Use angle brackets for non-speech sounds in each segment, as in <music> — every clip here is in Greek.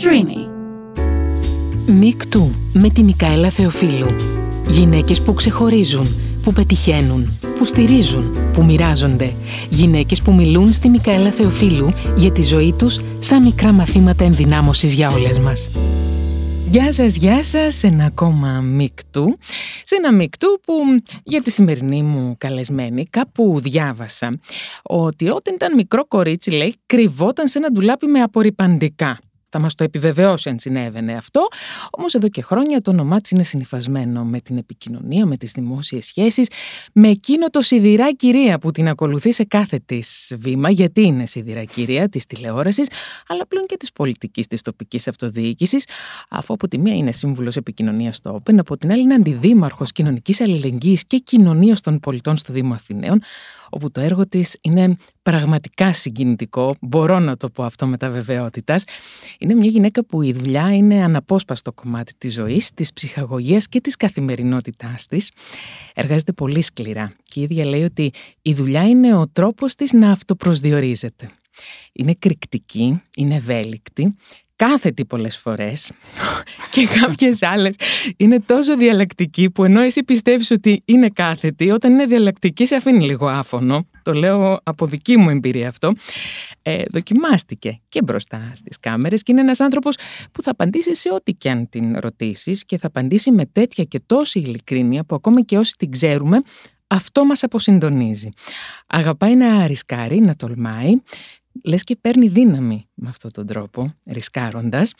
Streamy. Μικτού με τη Μικαέλα Θεοφίλου. Γυναίκες που ξεχωρίζουν, που πετυχαίνουν, που στηρίζουν, που μοιράζονται. Γυναίκες που μιλούν στη Μικαέλα Θεοφίλου για τη ζωή τους σαν μικρά μαθήματα ενδυνάμωσης για όλες μας. Γεια σας, γεια σας, σε ένα ακόμα μικτού. Σε ένα μικτού που για τη σημερινή μου καλεσμένη κάπου διάβασα ότι όταν ήταν μικρό κορίτσι λέει κρυβόταν σε ένα ντουλάπι με απορριπαντικά θα μας το επιβεβαιώσει αν συνέβαινε αυτό. Όμως εδώ και χρόνια το όνομά της είναι συνειφασμένο με την επικοινωνία, με τις δημόσιες σχέσεις, με εκείνο το σιδηρά κυρία που την ακολουθεί σε κάθε της βήμα, γιατί είναι σιδηρά κυρία της τηλεόρασης, αλλά πλέον και της πολιτικής της τοπικής αυτοδιοίκησης, αφού από τη μία είναι σύμβουλος επικοινωνίας στο Open, από την άλλη είναι αντιδήμαρχος κοινωνικής αλληλεγγύης και κοινωνίας των πολιτών στο Δήμο Αθηναίων, όπου το έργο της είναι πραγματικά συγκινητικό, μπορώ να το πω αυτό με τα βεβαιότητας. Είναι μια γυναίκα που η δουλειά είναι αναπόσπαστο κομμάτι της ζωής, της ψυχαγωγίας και της καθημερινότητάς της. Εργάζεται πολύ σκληρά και η ίδια λέει ότι η δουλειά είναι ο τρόπος της να αυτοπροσδιορίζεται. Είναι κρυκτική, είναι ευέλικτη κάθετη πολλές φορές <laughs> και κάποιες άλλες είναι τόσο διαλεκτική που ενώ εσύ πιστεύεις ότι είναι κάθετη, όταν είναι διαλεκτική σε αφήνει λίγο άφωνο. Το λέω από δική μου εμπειρία αυτό. Ε, δοκιμάστηκε και μπροστά στις κάμερες και είναι ένας άνθρωπος που θα απαντήσει σε ό,τι και αν την ρωτήσεις και θα απαντήσει με τέτοια και τόση ειλικρίνεια που ακόμη και όσοι την ξέρουμε αυτό μας αποσυντονίζει. Αγαπάει να ρισκάρει, να τολμάει λες και παίρνει δύναμη με αυτόν τον τρόπο, ρισκάροντας.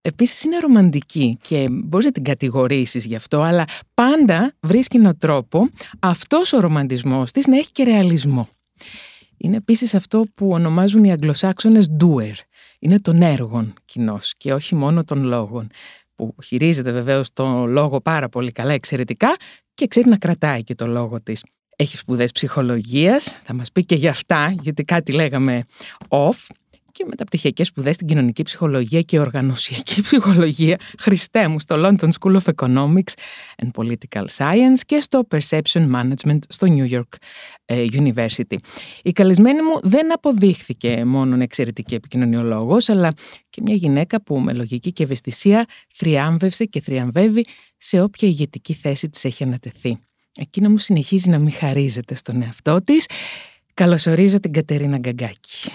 Επίσης είναι ρομαντική και μπορείς να την κατηγορήσεις γι' αυτό, αλλά πάντα βρίσκει έναν τρόπο αυτός ο ρομαντισμός της να έχει και ρεαλισμό. Είναι επίσης αυτό που ονομάζουν οι Αγγλοσάξονες doer. Είναι των έργων κοινός και όχι μόνο των λόγων που χειρίζεται βεβαίως τον λόγο πάρα πολύ καλά, εξαιρετικά και ξέρει να κρατάει και το λόγο της έχει σπουδές ψυχολογίας, θα μας πει και για αυτά, γιατί κάτι λέγαμε off, και μεταπτυχιακές σπουδές στην κοινωνική ψυχολογία και οργανωσιακή <laughs> ψυχολογία, Χριστέ μου, στο London School of Economics and Political Science και στο Perception Management στο New York ε, University. Η καλεσμένη μου δεν αποδείχθηκε μόνο εξαιρετική επικοινωνιολόγος, αλλά και μια γυναίκα που με λογική και ευαισθησία θριάμβευσε και θριαμβεύει σε όποια ηγετική θέση της έχει ανατεθεί. Εκείνο μου συνεχίζει να μην χαρίζεται στον εαυτό της. Καλωσορίζω την Κατερίνα Γκαγκάκη.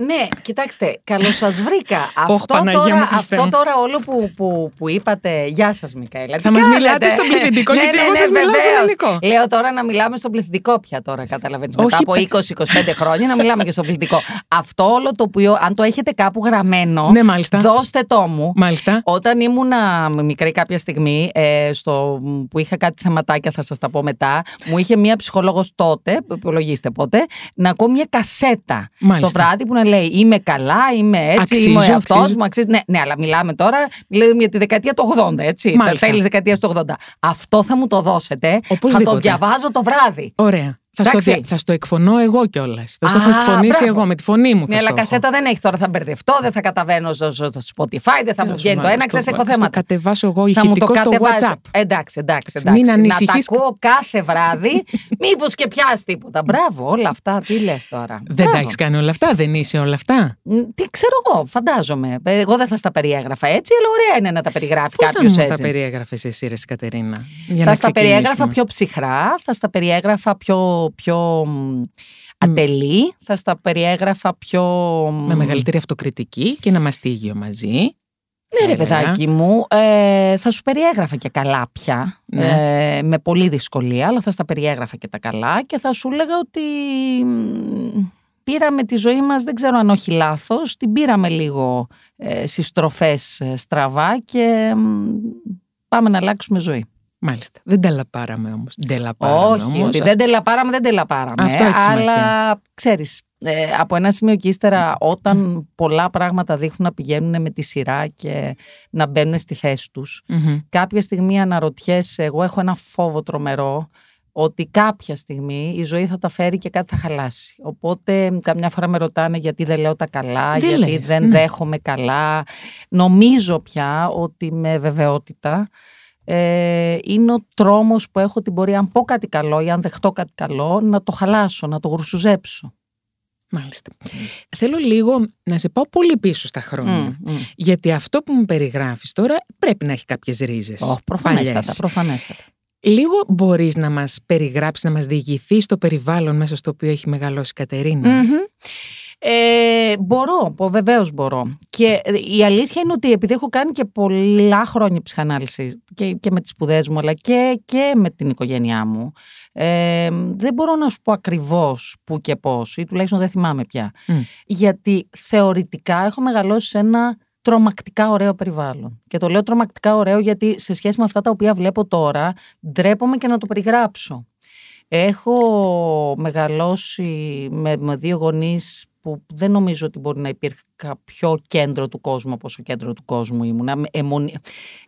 Ναι, κοιτάξτε, καλώς σας βρήκα. αυτό, τώρα, αυτό τώρα όλο που, που, που είπατε. Γεια σας, Μικαέλα. Θα μας μιλάτε στον πληθυντικό, ναι, γιατί ναι, εγώ ναι, σας μιλάω στο ελληνικό. Λέω τώρα να μιλάμε στον πληθυντικό πια τώρα, καταλαβαίνεις. Μετά από 20-25 χρόνια να μιλάμε και στον πληθυντικό. Αυτό όλο το οποίο, αν το έχετε κάπου γραμμένο, ναι, μάλιστα. δώστε το μου. Μάλιστα. Όταν ήμουνα μικρή κάποια στιγμή, ε, στο, που είχα κάτι θεματάκια, θα σας τα πω μετά, μου είχε μία ψυχολόγος τότε, υπολογίστε πότε, να ακούω μία κασέτα το βράδυ που να λέει Είμαι καλά, είμαι έτσι, αξίζω, είμαι αυτό μου, αξίζει. Ναι, ναι, αλλά μιλάμε τώρα μιλάμε για τη δεκαετία του 80, έτσι. Μάλιστα. Τα τέλη δεκαετία του 80. Αυτό θα μου το δώσετε. Θα το διαβάζω το βράδυ. Ωραία. Θα στο, θα στο εκφωνώ εγώ κιόλας. Θα στο έχω εκφωνήσει εγώ με τη φωνή μου. Ναι, αλλά κασέτα δεν έχει τώρα. Θα μπερδευτώ, δεν θα καταβαίνω στο, Spotify, δεν θα μου βγαίνει το ένα. Ξέρεις, έχω θέματα. Θα το κατεβάσω εγώ ηχητικό στο WhatsApp. Εντάξει, εντάξει. εντάξει. Μην ανησυχεί. Να τα ακούω κάθε βράδυ. <laughs> Μήπως και πιάσει τίποτα. Μπράβο, όλα αυτά. Τι λες τώρα. Δεν τα έχεις κάνει όλα αυτά, δεν είσαι όλα αυτά; Τι ξέρω εγώ, φαντάζομαι. Εγώ δεν θα στα περιέγραφα έτσι, αλλά ωραία είναι να τα περιγράφει κάποιος έτσι. Θα τα περιέγραφες εσύ, Ρε Κατερίνα. Θα στα περιέγραφα πιο ψυχρά, θα στα περιέγραφα πιο πιο ατελή, θα στα περιέγραφα πιο... Με μεγαλύτερη αυτοκριτική και ένα μαστίγιο μαζί. Ναι ρε παιδάκι μου, ε, θα σου περιέγραφα και καλά πια, ναι. ε, με πολύ δυσκολία, αλλά θα στα περιέγραφα και τα καλά και θα σου έλεγα ότι πήραμε τη ζωή μας, δεν ξέρω αν όχι λάθος, την πήραμε λίγο ε, στις στροφές ε, στραβά και πάμε να αλλάξουμε ζωή. Μάλιστα. Δεν τελαπάραμε όμως. Όχι, όμως. ότι δεν τελαπάραμε, δεν τελαπάραμε. Αυτό έχει Αλλά ξέρεις, ε, από ένα σημείο και ύστερα, όταν πολλά πράγματα δείχνουν να πηγαίνουν με τη σειρά και να μπαίνουν στη θέση τους, κάποια στιγμή αναρωτιέσαι. Εγώ έχω ένα φόβο τρομερό ότι κάποια στιγμή η ζωή θα τα φέρει και κάτι θα χαλάσει. Οπότε καμιά φορά με ρωτάνε γιατί δεν λέω τα καλά, γιατί δεν ναι. δέχομαι καλά. Νομίζω πια ότι με βεβαιότητα ε, είναι ο τρόμος που έχω ότι μπορεί αν πω κάτι καλό ή αν δεχτώ κάτι καλό να το χαλάσω, να το γρουσουζέψω. Μάλιστα. Θέλω λίγο να σε πάω πολύ πίσω στα χρόνια. Γιατί αυτό που μου περιγράφεις τώρα πρέπει να έχει κάποιες ρίζες. Oh, προφανέστατα, προφανέστατα. Λίγο μπορείς να μας περιγράψεις, να μας διηγηθείς το περιβάλλον μέσα στο οποίο έχει μεγαλώσει η κατερινα Ε, μπορώ, βεβαίως μπορώ. Και η αλήθεια είναι ότι επειδή έχω κάνει και πολλά χρόνια ψυχανάλυση και, και με τις σπουδές μου αλλά και, και με την οικογένειά μου ε, δεν μπορώ να σου πω ακριβώς που και πώς ή τουλάχιστον δεν θυμάμαι πια. Γιατί θεωρητικά έχω μεγαλώσει σε ένα τρομακτικά ωραίο περιβάλλον. Και το λέω τρομακτικά ωραίο γιατί σε σχέση με αυτά τα οποία βλέπω τώρα, ντρέπομαι και να το περιγράψω. Έχω μεγαλώσει με, με δύο γονείς που δεν νομίζω ότι μπορεί να υπήρχε πιο κέντρο του κόσμου όπως ο κέντρο του κόσμου ήμουνα.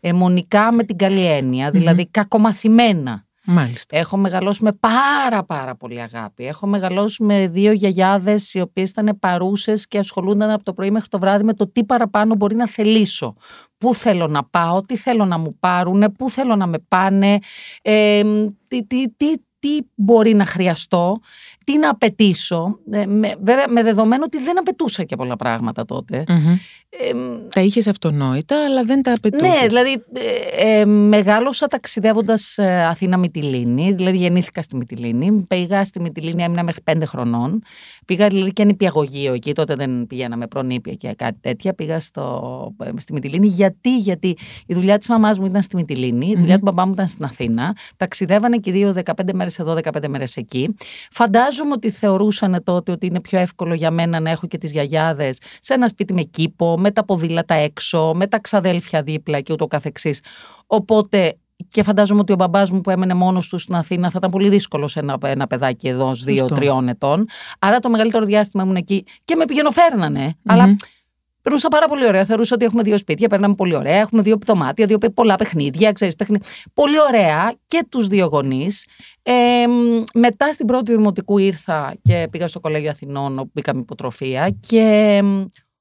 Αιμονικά με την καλή έννοια, δηλαδή κακομαθημένα. Μάλιστα. Έχω μεγαλώσει με πάρα πάρα πολύ αγάπη. Έχω μεγαλώσει με δύο γιαγιάδες οι οποίες ήταν παρούσες και ασχολούνταν από το πρωί μέχρι το βράδυ με το τι παραπάνω μπορεί να θελήσω. Πού θέλω να πάω, τι θέλω να μου πάρουν, πού θέλω να με πάνε, ε, τι, τι, τι, τι μπορεί να χρειαστώ, τι να απαιτήσω. Ε, με, βέβαια, με δεδομένο ότι δεν απαιτούσα και πολλά πράγματα τα είχες αυτονόητα, αλλά δεν τα απαιτούσες. Ναι, δηλαδή ε, ε, μεγάλωσα ταξιδεύοντας ε, Αθήνα Μυτιλίνη. Δηλαδή γεννήθηκα στη Μυτιλίνη. Πήγα στη Μυτιλίνη, έμεινα μέχρι πέντε χρονών. Πήγα δηλαδή και νηπιαγωγείο εκεί. Τότε δεν πηγαίναμε προνήπια και κάτι τέτοια. Πήγα στο, ε, στη Μυτιλίνη. Γιατί, γιατί η δουλειά της μαμάς μου ήταν στη Μυτιλίνη, η δουλειά του μπαμπά μου ήταν στην Αθήνα. Ταξιδεύανε και δύο 15 μέρες εδώ, 15 μέρες εκεί. Φαντάζομαι ότι θεωρούσαν τότε ότι είναι πιο εύκολο για μένα να έχω και τις γιαγιάδες σε ένα σπίτι με κήπο, με τα ποδήλατα έξω, με τα ξαδέλφια δίπλα και ούτω καθεξής. Οπότε και φαντάζομαι ότι ο μπαμπάς μου που έμενε μόνος του στην Αθήνα θα ήταν πολύ δύσκολος σε ένα, ένα παιδάκι εδώ δύο-τριών ετών. Άρα το μεγαλύτερο διάστημα ήμουν εκεί και με πηγαινοφέρνανε. Αλλά περνούσα πάρα πολύ ωραία. Θεωρούσα ότι έχουμε δύο σπίτια, περνάμε πολύ ωραία. Έχουμε δύο δωμάτια, δύο, πολλά παιχνίδια, ξέρεις, παιχνίδια. Πολύ ωραία και τους δύο γονείς. Ε, μετά στην πρώτη δημοτικού ήρθα και πήγα στο Κολέγιο Αθηνών, όπου μπήκαμε υποτροφία και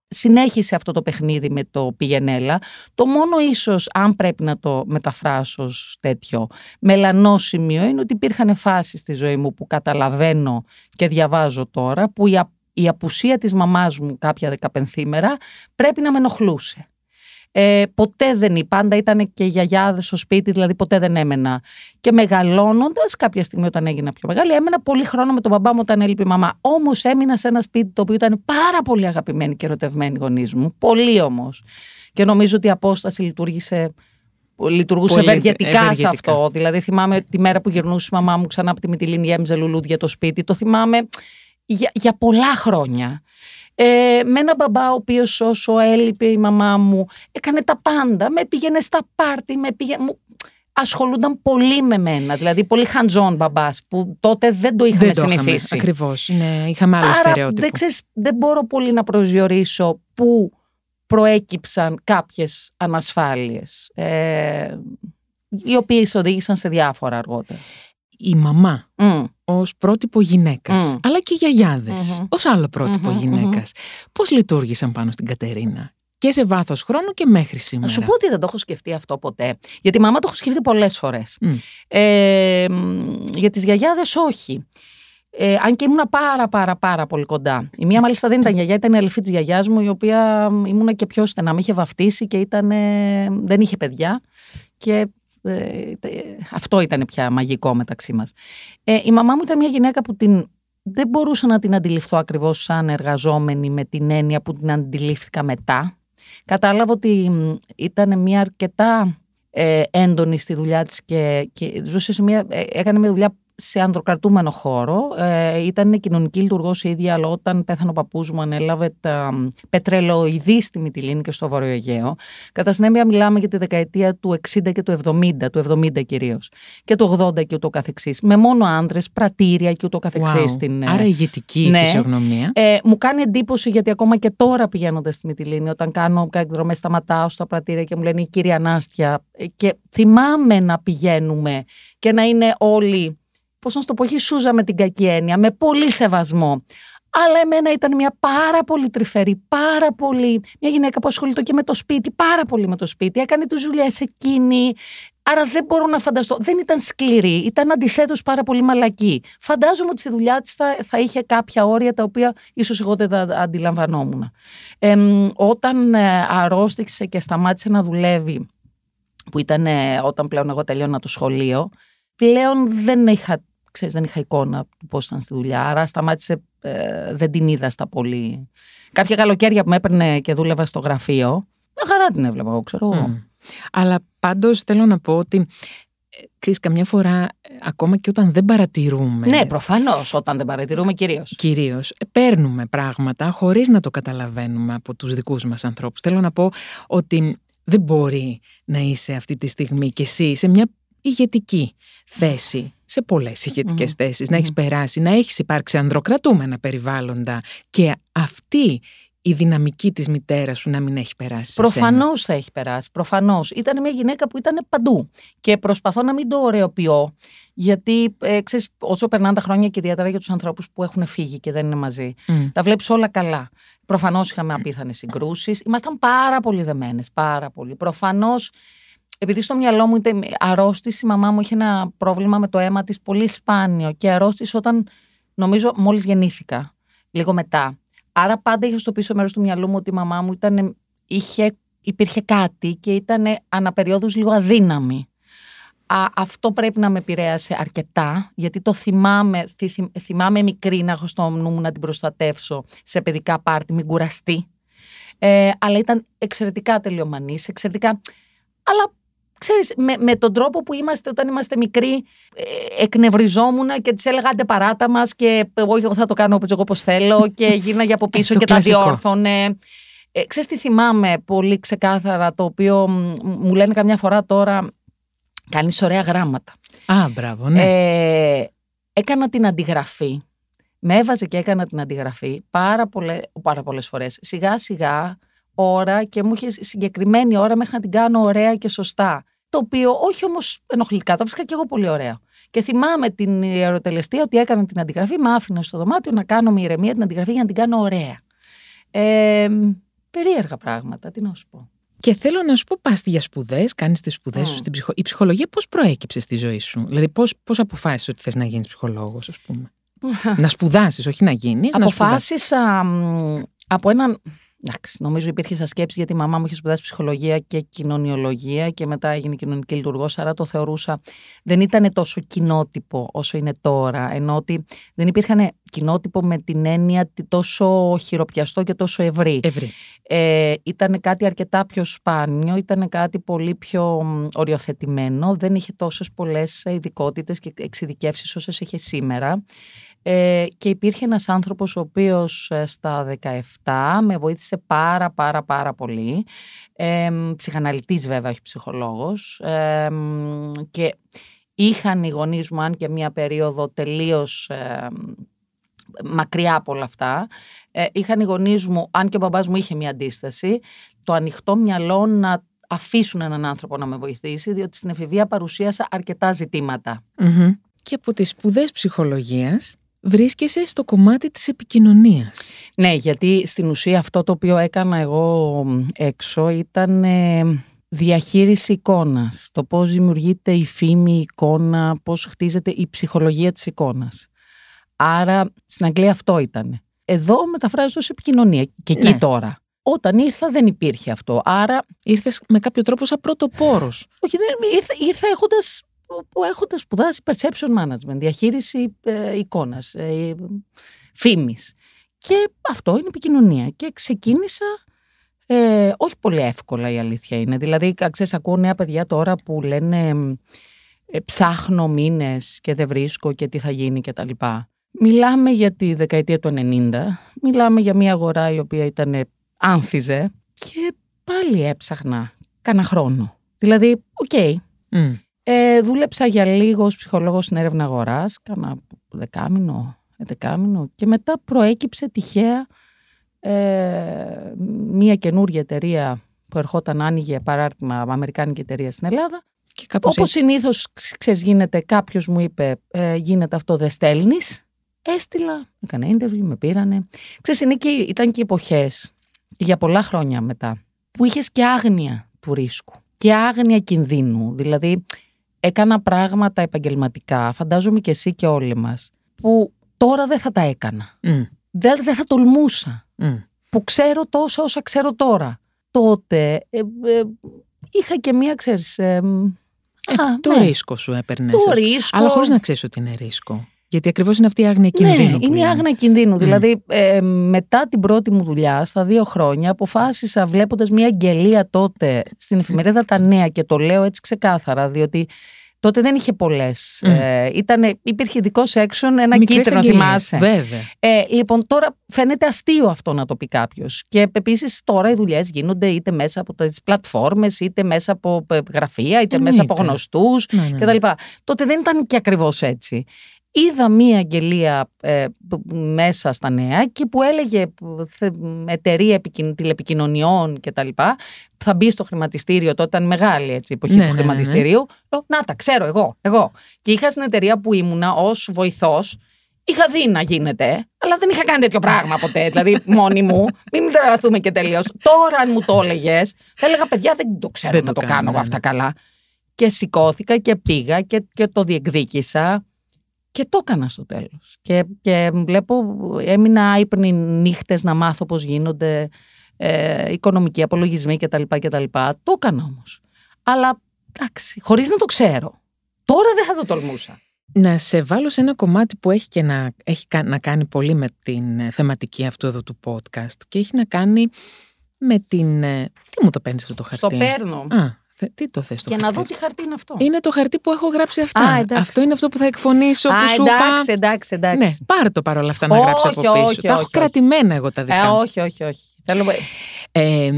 συνέχισε αυτό το παιχνίδι με το πηγενέλα. Το μόνο ίσως, αν πρέπει να το μεταφράσω ως τέτοιο μελανό σημείο, είναι ότι υπήρχαν φάσεις στη ζωή μου που καταλαβαίνω και διαβάζω τώρα, που η, η απουσία της μαμάς μου κάποια δεκαπενθήμερα πρέπει να με ενοχλούσε. Ε, ποτέ δεν είπα, πάντα ήταν και γιαγιάδες στο σπίτι, δηλαδή ποτέ δεν έμενα. Και μεγαλώνοντας, κάποια στιγμή όταν έγινα πιο μεγάλη, έμενα πολύ χρόνο με τον μπαμπά μου όταν έλειπε η μαμά. Όμως έμεινα σε ένα σπίτι το οποίο ήταν πάρα πολύ αγαπημένοι και ερωτευμένοι γονείς μου. Πολύ όμως. Και νομίζω ότι η απόσταση λειτουργήσε λειτουργούσε Πολύ ευεργετικά, σε αυτό. Δηλαδή, θυμάμαι τη μέρα που γυρνούσε η μαμά μου ξανά από τη Μυτιλίνη, έμιζε λουλούδια το σπίτι. Το θυμάμαι για, για πολλά χρόνια. Ε, με έναν μπαμπά ο οποίος όσο έλειπε η μαμά μου έκανε τα πάντα, με πήγαινε στα πάρτι, με πήγαινε, ασχολούνταν πολύ με μένα. Δηλαδή, πολύ χαντζόν μπαμπάς που τότε δεν το είχαμε δεν συνηθίσει. Ακριβώς. Ναι, είχαμε άλλο στερεότυπο. Δεν, ξέρεις, δεν μπορώ πολύ να προσδιορίσω πού προέκυψαν κάποιες ανασφάλειες ε, οι οποίες οδήγησαν σε διάφορα αργότερα η μαμά mm. Ως πρότυπο γυναίκας, αλλά και οι γιαγιάδες mm-hmm. ως άλλο πρότυπο mm-hmm, γυναίκας. Πώς λειτουργήσαν πάνω στην Κατερίνα και σε βάθος χρόνου και μέχρι σήμερα. Να σου πω ότι δεν το έχω σκεφτεί αυτό ποτέ. Γιατί η μαμά το έχω σκεφτεί πολλές φορές. Ε, για τις γιαγιάδες όχι. Ε, αν και ήμουν πάρα πάρα πάρα πολύ κοντά. Η μία μάλιστα δεν ήταν γιαγιά, ήταν η αληθή της γιαγιάς μου, η οποία ήμουν και πιο στενά. Με είχε βαφτίσει και ήταν, δεν είχε παιδιά. Και ε, αυτό ήταν πια μαγικό μεταξύ μας. Ε, η μαμά μου ήταν μια γυναίκα που την, δεν μπορούσα να την αντιληφθώ ακριβώς σαν εργαζόμενη με την έννοια που την αντιλήφθηκα μετά. Κατάλαβα ότι ήταν μια αρκετά ε, έντονη στη δουλειά της και, και ζούσε σε μια, ε, έκανε μια δουλειά σε ανδροκρατούμενο χώρο. Ε, ήταν κοινωνική λειτουργός η ίδια, αλλά όταν πέθανε ο παππούς μου, ανέλαβε τα πετρελοειδή στη Μυτιλίνη και στο Βόρειο Αιγαίο. Κατά συνέπεια, μιλάμε για τη δεκαετία του 60 και του 70, του 70 κυρίως. Και του 80 και ούτω καθεξής. Με μόνο άντρε, πρατήρια και ούτω καθεξής. Wow. Άρα ηγετική ναι. φυσιογνωμία. Ε, μου κάνει εντύπωση γιατί ακόμα και τώρα πηγαίνοντα στη Μυτιλίνη, όταν κάνω εκδρομέ, σταματάω στα πρατήρια και μου λένε η κυρία Νάστια. Ε, και θυμάμαι να πηγαίνουμε και να είναι όλοι πώς να το πω, όχι σούζα με την κακή έννοια, με πολύ σεβασμό. Αλλά εμένα ήταν μια πάρα πολύ τρυφερή, πάρα πολύ. Μια γυναίκα που ασχολείται και με το σπίτι, πάρα πολύ με το σπίτι. Έκανε τις δουλειές εκείνη. Άρα δεν μπορώ να φανταστώ. Δεν ήταν σκληρή, ήταν αντιθέτως πάρα πολύ μαλακή. Φαντάζομαι ότι στη δουλειά της θα, θα είχε κάποια όρια τα οποία ίσως εγώ δεν τα αντιλαμβανόμουν. Ε, όταν ε, αρρώστηξε και σταμάτησε να δουλεύει, που ήταν ε, όταν πλέον εγώ τελειώνα το σχολείο, πλέον δεν είχα, ξέρεις, δεν είχα εικόνα του πώς ήταν στη δουλειά. Άρα σταμάτησε, ε, δεν την είδα στα πολύ. Κάποια καλοκαίρια που με έπαιρνε και δούλευα στο γραφείο, μια χαρά την έβλεπα εγώ, ξέρω εγώ. Αλλά πάντως θέλω να πω ότι ε, ξέρεις, καμιά φορά, ε, ακόμα και όταν δεν παρατηρούμε. Ναι, προφανώς, όταν δεν παρατηρούμε κυρίως. Κυρίως. Ε, παίρνουμε πράγματα χωρίς να το καταλαβαίνουμε από τους δικούς μας ανθρώπους. Θέλω να πω ότι δεν μπορεί να είσαι αυτή τη στιγμή κι εσύ σε μια ηγετική θέση, σε πολλές ηγετικές mm. θέσεις, να έχεις περάσει, να έχεις υπάρξει ανδροκρατούμενα περιβάλλοντα και αυτή η δυναμική της μητέρας σου να μην έχει περάσει. Προφανώς θα έχει περάσει. Προφανώς. Ήταν μια γυναίκα που ήταν παντού. Και προσπαθώ να μην το ωρεοποιώ, γιατί ε, ξέρεις, όσο περνάνε τα χρόνια και ιδιαίτερα για τους ανθρώπους που έχουν φύγει και δεν είναι μαζί, τα βλέπεις όλα καλά. Προφανώς είχαμε απίθανες συγκρούσεις. Ήμασταν πάρα πολύ δεμένες. Πάρα πολύ. Προφανώς. Επειδή στο μυαλό μου ήταν αρρώστηση, η μαμά μου είχε ένα πρόβλημα με το αίμα της πολύ σπάνιο και αρρώστησε όταν νομίζω μόλις γεννήθηκα, λίγο μετά. Άρα πάντα είχα στο πίσω μέρος του μυαλού μου ότι η μαμά μου ήταν, είχε, υπήρχε κάτι και ήταν αναπεριόδους λίγο αδύναμη. Α, αυτό πρέπει να με επηρέασε αρκετά, γιατί το θυμάμαι, θυμάμαι μικρή να έχω στο νου μου να την προστατεύσω σε παιδικά πάρτι, μην κουραστεί. Ε, αλλά ήταν εξαιρετικά τελειομανής, εξαιρετικά... Αλλά ξέρεις, με, με τον τρόπο που είμαστε όταν είμαστε μικροί, ε, εκνευριζόμουν και της έλεγα άντε παράτα μας και εγώ θα το κάνω όπως εγώ πώς θέλω και <laughs> γίναγε από πίσω και τα διόρθωνε. Ε, ξέρεις τι θυμάμαι πολύ ξεκάθαρα το οποίο μου λένε καμιά φορά τώρα κάνεις ωραία γράμματα. Α, μπράβο, ναι. Ε, έκανα την αντιγραφή. Με έβαζε και έκανα την αντιγραφή πάρα, πολλές, πάρα πολλές φορές. Σιγά σιγά ώρα και μου είχε συγκεκριμένη ώρα μέχρι να την κάνω ωραία και σωστά. Το οποίο όχι όμως ενοχλητικά, το βρίσκα και εγώ πολύ ωραίο. Και θυμάμαι την ιεροτελεστία ότι έκανα την αντιγραφή, με άφηνε στο δωμάτιο να κάνω με ηρεμία την αντιγραφή για να την κάνω ωραία. Ε, περίεργα πράγματα, τι να σου πω. Και θέλω να σου πω, πας για σπουδές, κάνεις τις σπουδές σου στην ψυχολογία. Η ψυχολογία πώς προέκυψε στη ζωή σου, Δηλαδή, πώς πώς αποφάσισες ότι θες να γίνεις ψυχολόγος, ας πούμε; <laughs> να σπουδάσεις, όχι να γίνεις. Αποφάσισα από έναν Εντάξει, νομίζω υπήρχε σαν σκέψη γιατί η μαμά μου είχε σπουδάσει ψυχολογία και κοινωνιολογία και μετά έγινε κοινωνική λειτουργός. Άρα το θεωρούσα δεν ήταν τόσο κοινότυπο όσο είναι τώρα. Ενώ ότι δεν υπήρχαν κοινότυπο με την έννοια τόσο χειροπιαστό και τόσο ευρύ. ευρύ. Ε, ήταν κάτι αρκετά πιο σπάνιο, ήταν κάτι πολύ πιο οριοθετημένο. Δεν είχε τόσες πολλές ειδικότητες και εξειδικεύσεις όσες είχε σήμερα. Ε, και υπήρχε ένας άνθρωπος ο οποίος ε, στα 17 με βοήθησε πάρα πάρα πάρα πολύ. Ε, ψυχαναλυτής βέβαια, όχι ψυχολόγος. Ε, και είχαν οι γονείς μου, αν και μία περίοδο τελείως μακριά από όλα αυτά, ε, είχαν οι γονείς μου, αν και ο μπαμπάς μου είχε μία αντίσταση, το ανοιχτό μυαλό να αφήσουν έναν άνθρωπο να με βοηθήσει, διότι στην εφηβεία παρουσίασα αρκετά Και από τις σπουδές ψυχολογίας βρίσκεσαι στο κομμάτι της επικοινωνίας. Ναι, γιατί στην ουσία αυτό το οποίο έκανα εγώ έξω ήταν ε, διαχείριση εικόνας. Το πώς δημιουργείται η φήμη, η εικόνα, πώς χτίζεται η ψυχολογία της εικόνας. Άρα στην Αγγλία αυτό ήταν. Εδώ μεταφράζεται ως επικοινωνία και εκεί ναι. τώρα. Όταν ήρθα δεν υπήρχε αυτό. Άρα. Ήρθες με κάποιο τρόπο σαν πρωτοπόρος. Όχι, δεν, ήρθα, ήρθα έχοντας που έχοντα σπουδάσει perception management, διαχείριση ε, εικόνας, ε, φήμης. Και αυτό είναι επικοινωνία. Και ξεκίνησα ε, όχι πολύ εύκολα η αλήθεια είναι. Δηλαδή, ξέρεις, ακούω νέα παιδιά τώρα που λένε ε, ψάχνω μήνες και δεν βρίσκω και τι θα γίνει και τα λοιπά. Μιλάμε για τη δεκαετία του 90, μιλάμε για μια αγορά η οποία ήταν άνθιζε και πάλι έψαχνα κάνα χρόνο. Δηλαδή, OK, okay, ε, δούλεψα για λίγο ως ψυχολόγος στην έρευνα αγοράς, κάνα δεκάμηνο, δεκάμηνο και μετά προέκυψε τυχαία ε, μια καινούργια εταιρεία που ερχόταν άνοιγε παράρτημα αμερικάνικη εταιρεία στην Ελλάδα. Και κάπως Όπως έτσι. συνήθως ξέρεις γίνεται κάποιος μου είπε ε, γίνεται αυτό δεν στέλνεις. Έστειλα, έκανα interview, με πήρανε. Ξέρεις είναι ήταν και εποχές για πολλά χρόνια μετά που είχες και άγνοια του ρίσκου. και άγνοια κινδύνου. Δηλαδή, έκανα πράγματα επαγγελματικά, φαντάζομαι και εσύ και όλοι μας, που τώρα δεν θα τα έκανα. Δεν, δεν θα τολμούσα. Που ξέρω τόσο όσα ξέρω τώρα. Τότε ε, ε, είχα και μία, ξέρεις... Ε, το ναι. ρίσκο σου έπαιρνες. Το ρίσκο. Αλλά χωρίς να ξέρεις ότι είναι ρίσκο. Γιατί ακριβώς είναι αυτή η άγνοια κινδύνου. Ναι, είναι η άγνοια κινδύνου. Δηλαδή, ε, μετά την πρώτη μου δουλειά, στα δύο χρόνια, αποφάσισα βλέποντας μια αγγελία τότε στην εφημερίδα Τα Νέα και το λέω έτσι ξεκάθαρα, διότι Τότε δεν είχε πολλές. Ε, υπήρχε ειδικό section, ένα κίτρινο, θυμάσαι. Βέβαια. Ε, λοιπόν, τώρα φαίνεται αστείο αυτό να το πει κάποιος. Και επίσης τώρα οι δουλειές γίνονται είτε μέσα από τις πλατφόρμες, είτε μέσα από ε, γραφεία, είτε μέσα από γνωστούς ναι, ναι. κτλ. Τότε δεν ήταν και ακριβώς έτσι είδα μία αγγελία ε, μέσα στα νέα και που έλεγε εταιρεία τηλεπικοινωνιών και τα λοιπά θα μπει στο χρηματιστήριο τότε ήταν μεγάλη έτσι, εποχή ναι, του ναι, ναι, χρηματιστηρίου ναι, να τα ξέρω εγώ, εγώ και είχα στην εταιρεία που ήμουνα ως βοηθός Είχα δει να γίνεται, αλλά δεν είχα κάνει τέτοιο πράγμα ποτέ. Δηλαδή, <laughs> μόνη μου, μην τρελαθούμε και τελείως. Τώρα, αν μου το έλεγες, θα έλεγα παιδιά, δεν το ξέρω να το, κάνω εγώ αυτά καλά. Και σηκώθηκα και πήγα και, και το διεκδίκησα. Και το έκανα στο τέλος. Και, και βλέπω, έμεινα άϊπνοι νύχτες να μάθω πώς γίνονται ε, οικονομικοί απολογισμοί κτλ. κτλ. Το έκανα όμως. Αλλά εντάξει, χωρίς να το ξέρω. Τώρα δεν θα το τολμούσα. Να σε βάλω σε ένα κομμάτι που έχει και να, έχει να κάνει πολύ με την ε, θεματική αυτού εδώ του podcast και έχει να κάνει με την... Ε, τι μου το παίρνεις αυτό το χαρτί; Στο παίρνω. Α, τι το θες το Για να δω τι χαρτί είναι αυτό. Είναι το χαρτί που έχω γράψει αυτά. Α, αυτό είναι αυτό που θα εκφωνήσω. Α, που σου εντάξει, είπα. εντάξει, εντάξει. Ναι, πάρε το παρόλα αυτά να γράψει από πίσω. Όχι, τα έχω κρατημένα εγώ τα δικά ε, όχι, όχι, όχι. Θέλω... Ε,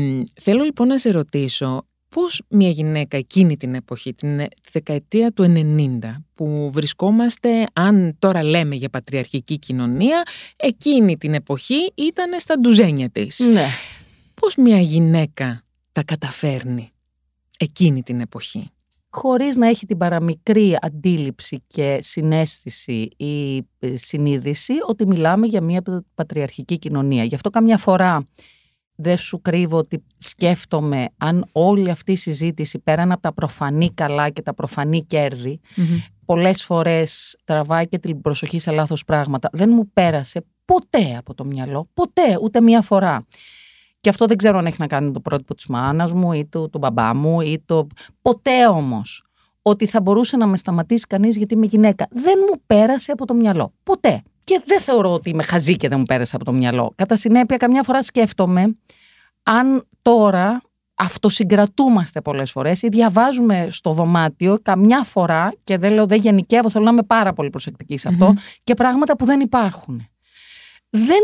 θέλω λοιπόν να σε ρωτήσω πώς μια γυναίκα εκείνη την εποχή, την δεκαετία του 90, που βρισκόμαστε, αν τώρα λέμε για πατριαρχική κοινωνία, εκείνη την εποχή ήταν στα ντουζένια της. Ναι. Πώς μια γυναίκα τα καταφέρνει; Εκείνη την εποχή. Χωρίς να έχει την παραμικρή αντίληψη και συνέστηση ή ε, συνείδηση ότι μιλάμε για μια πατριαρχική κοινωνία. Γι' αυτό καμιά φορά δεν σου κρύβω ότι σκέφτομαι αν όλη αυτή η συζήτηση πέραν από τα προφανή καλά και τα προφανή κέρδη mm-hmm. πολλές φορές τραβάει και την προσοχή σε λάθος πράγματα. Δεν μου πέρασε ποτέ από το μυαλό, ποτέ, ούτε μία φορά. Και αυτό δεν ξέρω αν έχει να κάνει με το πρότυπο της μάνας μου ή του, του μπαμπά μου ή το. Ποτέ όμως ότι θα μπορούσε να με σταματήσει κανείς γιατί είμαι γυναίκα. Δεν μου πέρασε από το μυαλό. Ποτέ. Και δεν θεωρώ ότι είμαι χαζή και δεν μου πέρασε από το μυαλό. Κατά συνέπεια, καμιά φορά σκέφτομαι αν τώρα αυτοσυγκρατούμαστε πολλές φορές ή διαβάζουμε στο δωμάτιο καμιά φορά, και δεν λέω δεν γενικεύω, θέλω να είμαι πάρα πολύ προσεκτική σε αυτο και πράγματα που δεν υπάρχουν. Δεν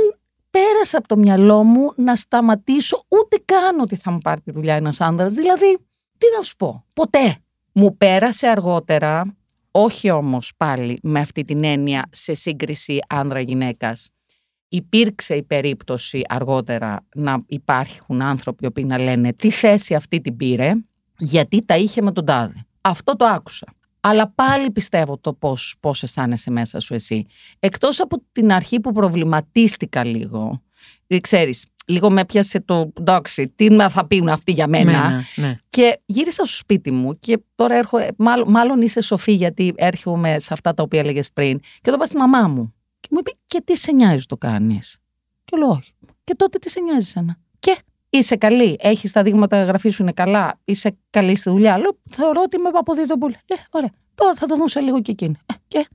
πέρασε από το μυαλό μου να σταματήσω ούτε καν ότι θα μου πάρει τη δουλειά ένας άντρα. Δηλαδή, τι να σου πω, ποτέ. Μου πέρασε αργότερα, όχι όμως πάλι με αυτή την έννοια σε σύγκριση άνδρα-γυναίκας. Υπήρξε η περίπτωση αργότερα να υπάρχουν άνθρωποι που να λένε τι θέση αυτή την πήρε, γιατί τα είχε με τον τάδε. Αυτό το άκουσα. Αλλά πάλι πιστεύω το πώς, πώς αισθάνεσαι μέσα σου εσύ. Εκτός από την αρχή που προβληματίστηκα λίγο, ε, ξέρεις, λίγο με πιάσε το εντάξει, τι θα πίνουν αυτοί για μένα. ναι. Και γύρισα στο σπίτι μου και τώρα έρχομαι, μάλλον, μάλλον είσαι σοφή γιατί έρχομαι σε αυτά τα οποία έλεγες πριν. Και το είπα στη μαμά μου. Και μου είπε, και τι σε νοιάζει το κάνεις; Και λέω, όχι. Και τότε τι σε νοιάζει ένα. Και Είσαι καλή, έχεις τα δείγματα γραφή σου είναι καλά, είσαι καλή στη δουλειά. Λέω, θεωρώ ότι είμαι από δύο πολύ. Λέει, ωραία, τώρα θα το δούσα λίγο και εκείνη. Ε, και...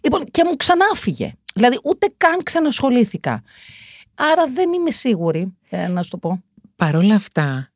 Λοιπόν, και μου ξανάφυγε. Δηλαδή, ούτε καν ξανασχολήθηκα. Άρα δεν είμαι σίγουρη, ε, να σου το πω. Παρ' όλα αυτά,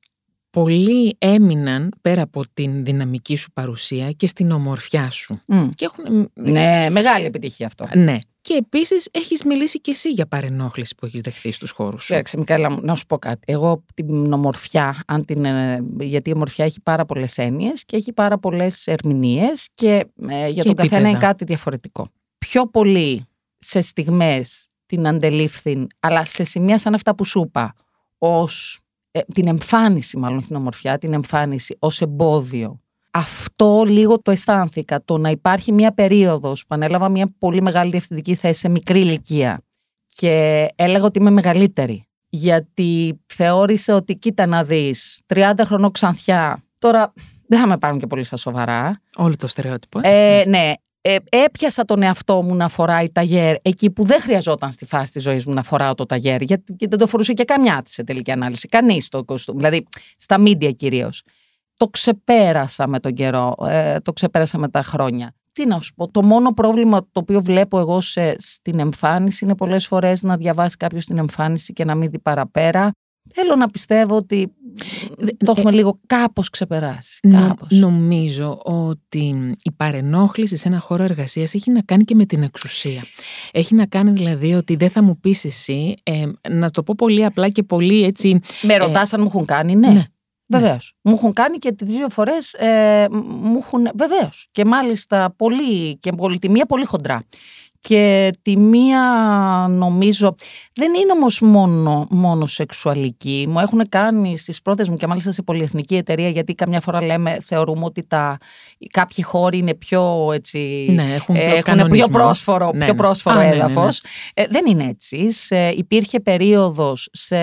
πολλοί έμειναν πέρα από την δυναμική σου παρουσία και στην ομορφιά σου. Και έχουν... Ναι, μεγάλη επιτυχία αυτό. Ναι. Και επίσης έχεις μιλήσει και εσύ για παρενόχληση που έχεις δεχθεί στους χώρους σου. Εντάξει, Μικάλα, να σου πω κάτι. Εγώ την ομορφιά, αν την, ε, γιατί η ομορφιά έχει πάρα πολλές έννοιες και έχει πάρα πολλές ερμηνείες και ε, για τον καθένα είναι κάτι διαφορετικό. Πιο πολύ σε στιγμές την αντελήφθη, αλλά σε σημεία σαν αυτά που σου είπα, ως ε, την εμφάνιση, μάλλον την ομορφιά, την εμφάνιση ως εμπόδιο αυτό λίγο το αισθάνθηκα. Το να υπάρχει μια περίοδος που ανέλαβα μια πολύ μεγάλη διευθυντική θέση σε μικρή ηλικία και έλεγα ότι είμαι μεγαλύτερη. Γιατί θεώρησε ότι κοίτα να δεις 30 χρονών ξανθιά Τώρα δεν θα με πάρουν και πολύ στα σοβαρά. Όλο το στερεότυπο. Ε, ναι, ε, έπιασα τον εαυτό μου να φοράει ταγέρ εκεί που δεν χρειαζόταν στη φάση της ζωής μου να φοράω το ταγέρ, γιατί δεν το φορούσε και καμιά τη σε τελική ανάλυση. Κανείς το κοστούμι, δηλαδή στα μίντια κυρίως. Το ξεπέρασα με τον καιρό, ε, το ξεπέρασα με τα χρόνια. Τι να σου πω, το μόνο πρόβλημα το οποίο βλέπω εγώ σε, στην εμφάνιση είναι πολλές φορές να διαβάσει κάποιος την εμφάνιση και να μην δει παραπέρα. Θέλω να πιστεύω ότι το έχουμε λίγο κάπως ξεπεράσει. Κάπως. νομίζω ότι η παρενόχληση σε ένα χώρο εργασίας έχει να κάνει και με την εξουσία. Έχει να κάνει δηλαδή ότι δεν θα μου πεις εσύ, ε, να το πω πολύ απλά και πολύ έτσι... Με ρωτάς αν μου έχουν κάνει, ναι. ναι. Βεβαίως. Μου έχουν κάνει και τις δύο φορές. Ε, μου έχουν. Βεβαίως. Και μάλιστα πολύ. και τη μία πολύ χοντρά. Και τη μία νομίζω δεν είναι όμως μόνο, μόνο σεξουαλική. Μου έχουν κάνει στις πρώτες μου και μάλιστα σε πολυεθνική εταιρεία γιατί καμιά φορά λέμε θεωρούμε ότι τα, κάποιοι χώροι είναι πιο έτσι... Ναι, έχουν πιο, έχουν πιο πρόσφορο, ναι, πιο ναι. πρόσφορο ναι, έδαφος. Ε, δεν είναι έτσι. Σε, υπήρχε περίοδος σε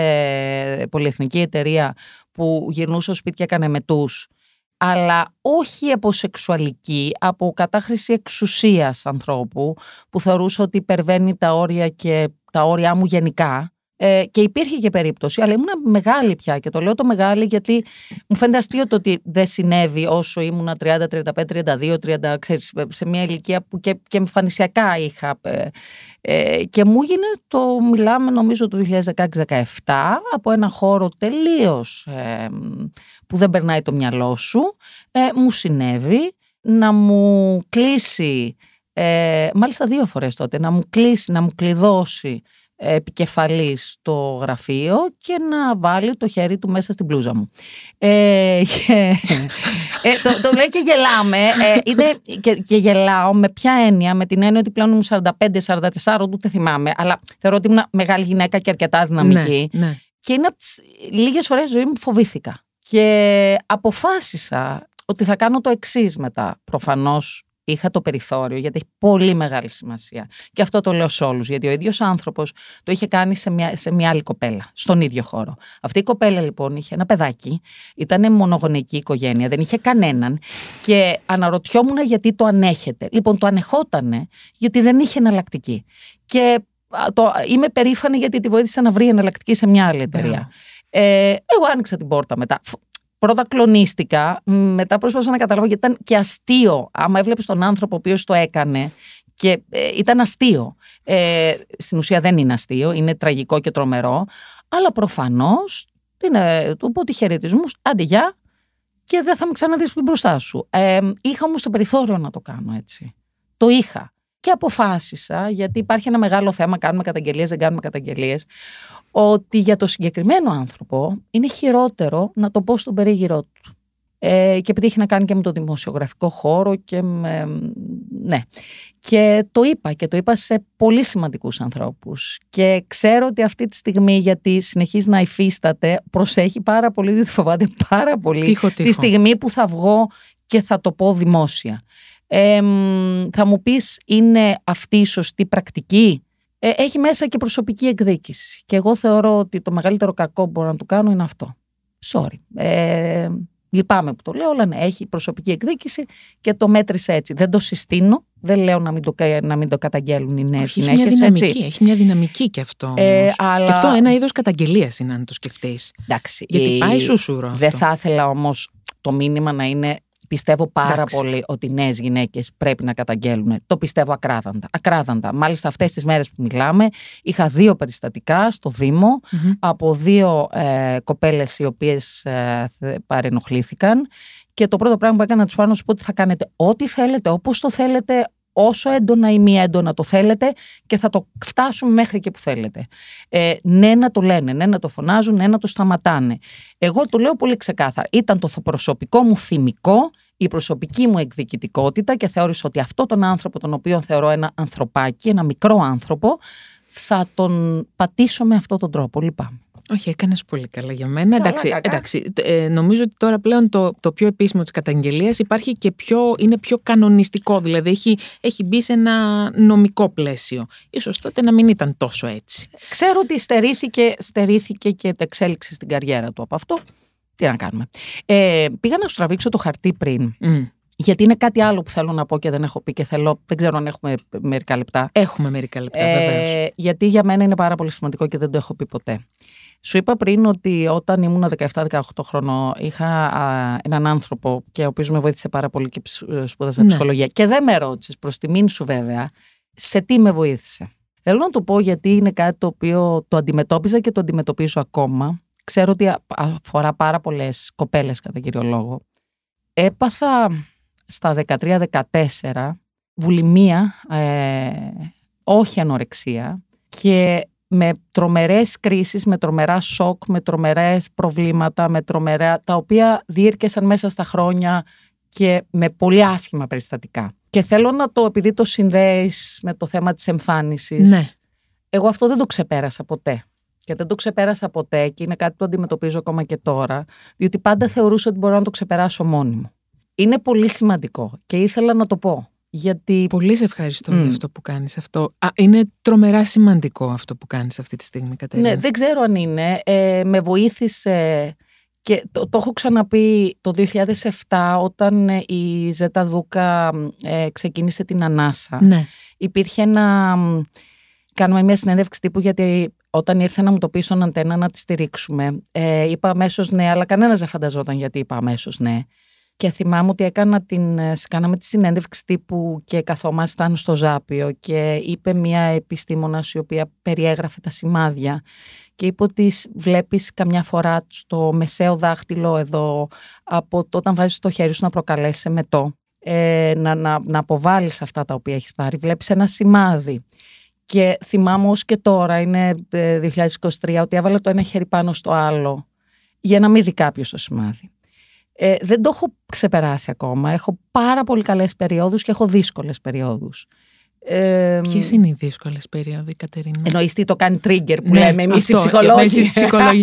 πολυεθνική εταιρεία που γυρνούσε στο σπίτι και έκανε μετούς αλλά όχι από σεξουαλική, από κατάχρηση εξουσίας ανθρώπου που θεωρούσε ότι υπερβαίνει τα όρια και τα όρια μου γενικά ε, και υπήρχε και περίπτωση, αλλά ήμουν μεγάλη πια και το λέω το μεγάλη γιατί μου φαίνεται αστείο το ότι δεν συνέβη όσο ήμουνα 30, 35, 32, 30, ξέρεις, σε μια ηλικία που και, και εμφανισιακά είχα. Ε, ε, και μου έγινε το, μιλάμε νομίζω το 2016-2017, από ένα χώρο τελείως ε, που δεν περνάει το μυαλό σου, ε, μου συνέβη να μου κλείσει, ε, μάλιστα δύο φορές τότε, να μου κλείσει, να μου κλειδώσει επικεφαλής στο γραφείο και να βάλει το χέρι του μέσα στην πλούζα μου. Ε, και, ε, το, το λέει και γελάμε. Ε, είναι, και, και, γελάω με ποια έννοια, με την έννοια ότι πλέον ήμουν 45-44, ούτε θυμάμαι, αλλά θεωρώ ότι ήμουν μεγάλη γυναίκα και αρκετά δυναμική. Ναι, ναι. Και είναι από τις λίγες φορές ζωή μου φοβήθηκα. Και αποφάσισα ότι θα κάνω το εξής μετά. Προφανώς είχα το περιθώριο, γιατί έχει πολύ μεγάλη σημασία. Και αυτό το λέω σε όλους, γιατί ο ίδιος άνθρωπος το είχε κάνει σε μια, σε μια άλλη κοπέλα, στον ίδιο χώρο. Αυτή η κοπέλα λοιπόν είχε ένα παιδάκι, ήταν μονογονική οικογένεια, δεν είχε κανέναν και αναρωτιόμουν γιατί το ανέχεται. Λοιπόν, το ανεχότανε γιατί δεν είχε εναλλακτική. Και το, είμαι περήφανη γιατί τη βοήθησα να βρει εναλλακτική σε μια άλλη εταιρεία. Ε, εγώ άνοιξα την πόρτα μετά πρώτα κλονίστηκα, μετά προσπαθούσα να καταλάβω γιατί ήταν και αστείο. Άμα έβλεπες τον άνθρωπο ο οποίος το έκανε και ε, ήταν αστείο. Ε, στην ουσία δεν είναι αστείο, είναι τραγικό και τρομερό. Αλλά προφανώς του πω τη χαιρετισμούς, άντε γεια, και δεν θα με ξαναδείς μπροστά σου. Ε, είχα όμως το περιθώριο να το κάνω έτσι. Το είχα. Και αποφάσισα, γιατί υπάρχει ένα μεγάλο θέμα, κάνουμε καταγγελίες, δεν κάνουμε καταγγελίες, ότι για το συγκεκριμένο άνθρωπο είναι χειρότερο να το πω στον περίγυρό του. Ε, και επειδή έχει να κάνει και με το δημοσιογραφικό χώρο και με... Ναι. Και το είπα και το είπα σε πολύ σημαντικούς ανθρώπους. Και ξέρω ότι αυτή τη στιγμή γιατί συνεχίζει να υφίσταται προσέχει πάρα πολύ, διότι φοβάται πάρα πολύ τύχο, τη στιγμή που θα βγω και θα το πω δημόσια. Ε, θα μου πεις είναι αυτή η σωστή πρακτική; Ε, έχει μέσα και προσωπική εκδίκηση. Και εγώ θεωρώ ότι το μεγαλύτερο κακό που μπορώ να του κάνω είναι αυτό. Sorry. Ε, λυπάμαι που το λέω, αλλά ναι, έχει προσωπική εκδίκηση και το μέτρησε έτσι. Δεν το συστήνω. Δεν λέω να μην το, να μην το καταγγέλουν οι νέες γυναίκε. Έχει μια δυναμική, έχει μια δυναμική και αυτό. Ε, αλλά... Και αυτό ένα είδος καταγγελίας είναι, αν το σκεφτείς. Γιατί πάει σούσουρο. Δεν θα ήθελα όμως το μήνυμα να είναι Πιστεύω πάρα πολύ ότι οι νέες γυναίκες πρέπει να καταγγέλουν. Το πιστεύω ακράδαντα. ακράδαντα. Μάλιστα, αυτές τις μέρες που μιλάμε, είχα δύο περιστατικά στο δημο από δύο ε, κοπέλες οι οποίες ε, παρενοχλήθηκαν. Και το πρώτο πράγμα που έκανα να τους πω να σου πω ότι θα κάνετε ό,τι θέλετε, όπως το θέλετε, όσο έντονα ή μη έντονα το θέλετε και θα το φτάσουμε μέχρι και που θέλετε. Ε, ναι να το λένε, ναι να το φωνάζουν, ναι να το σταματάνε. Εγώ το λέω πολύ ξεκάθαρα. Ήταν το προσωπικό μου θυμικό, η προσωπική μου εκδικητικότητα και θεώρησα ότι αυτό τον άνθρωπο, τον οποίο θεωρώ ένα ανθρωπάκι, ένα μικρό άνθρωπο, θα τον πατήσω με αυτόν τον τρόπο. Λυπάμαι. Όχι, έκανες πολύ καλά για μένα. εντάξει, εντάξει ε, νομίζω ότι τώρα πλέον το, το πιο επίσημο της καταγγελίας υπάρχει και πιο, είναι πιο κανονιστικό. Δηλαδή έχει, έχει μπει σε ένα νομικό πλαίσιο. Ίσως τότε να μην ήταν τόσο έτσι. Ξέρω ότι στερήθηκε, στερήθηκε και εξέλιξη στην καριέρα του από αυτό. Τι να κάνουμε. Ε, πήγα να σου τραβήξω το χαρτί πριν. Μμ. Γιατί είναι κάτι άλλο που θέλω να πω και δεν έχω πει και θέλω. Δεν ξέρω αν έχουμε μερικά λεπτά. Έχουμε μερικά λεπτά, βεβαίως. Ε, γιατί για μένα είναι πάρα πολύ σημαντικό και δεν το έχω πει ποτέ. Σου είπα πριν ότι όταν ήμουν 17-18 χρονών είχα α, έναν άνθρωπο και ο οποίος με βοήθησε πάρα πολύ και ψ- ε, σπούδασα Ναι. ψυχολογία. Και δεν με ρώτησες προς τιμήν σου βέβαια σε τι με βοήθησε. Θέλω να το πω γιατί είναι κάτι το οποίο το αντιμετώπιζα και το αντιμετωπίζω ακόμα. Ξέρω ότι α- αφορά πάρα πολλές κοπέλες κατά κύριο λόγο. Έπαθα στα 13-14 βουλημία, ε, όχι ανορεξία και με τρομερές κρίσεις, με τρομερά σοκ, με τρομερές προβλήματα, με τρομερά, τα οποία διήρκεσαν μέσα στα χρόνια και με πολύ άσχημα περιστατικά. Και θέλω να το, επειδή το συνδέεις με το θέμα της εμφάνισης, Ναι. εγώ αυτό δεν το ξεπέρασα ποτέ. Και δεν το ξεπέρασα ποτέ και είναι κάτι που αντιμετωπίζω ακόμα και τώρα, διότι πάντα θεωρούσα ότι μπορώ να το ξεπεράσω μόνη μου. Είναι πολύ σημαντικό και ήθελα να το πω. Γιατί Πολύ σε ευχαριστώ Μμ. για αυτό που κάνεις αυτό. Α, είναι τρομερά σημαντικό αυτό που κάνεις αυτή τη στιγμή, Κατερίνα. Ναι, δεν ξέρω αν είναι. Ε, με βοήθησε και το, το έχω ξαναπεί το 2007 όταν ε, η Ζέτα Δούκα ε, ξεκίνησε την Ανάσα. Ναι. Υπήρχε ένα... μ, Κάνουμε μια συνέντευξη τύπου γιατί όταν ήρθε να μου το πει στον αντένα να τη στηρίξουμε, ε, είπα αμέσως ναι, αλλά κανένας δεν φανταζόταν γιατί είπα αμέσως ναι. Και θυμάμαι ότι έκανα την, ε, κάναμε τη συνέντευξη τύπου και καθόμασταν στο Ζάπιο και είπε μια επιστήμονας η οποία περιέγραφε τα σημάδια και είπε ότι σ- βλέπεις καμιά φορά στο μεσαίο δάχτυλο εδώ από το, όταν βάζεις το χέρι σου να προκαλέσει μετό ε, να, να, να αποβάλεις αυτά τα οποία έχεις πάρει βλέπεις ένα σημάδι και θυμάμαι ως και τώρα είναι ε, 2023 ότι έβαλα το ένα χέρι πάνω στο άλλο για να μην δει κάποιος το σημάδι. Ε, δεν το έχω ξεπεράσει ακόμα. Έχω πάρα πολύ καλές περιόδους και έχω δύσκολες περιόδους. Ε, Ποιες είναι οι δύσκολες περίοδοι, Κατερίνα; Εννοείς τι το κάνει trigger που Ναι, λέμε εμείς οι αυτό, ψυχολόγοι. εσείς οι ψυχολόγοι.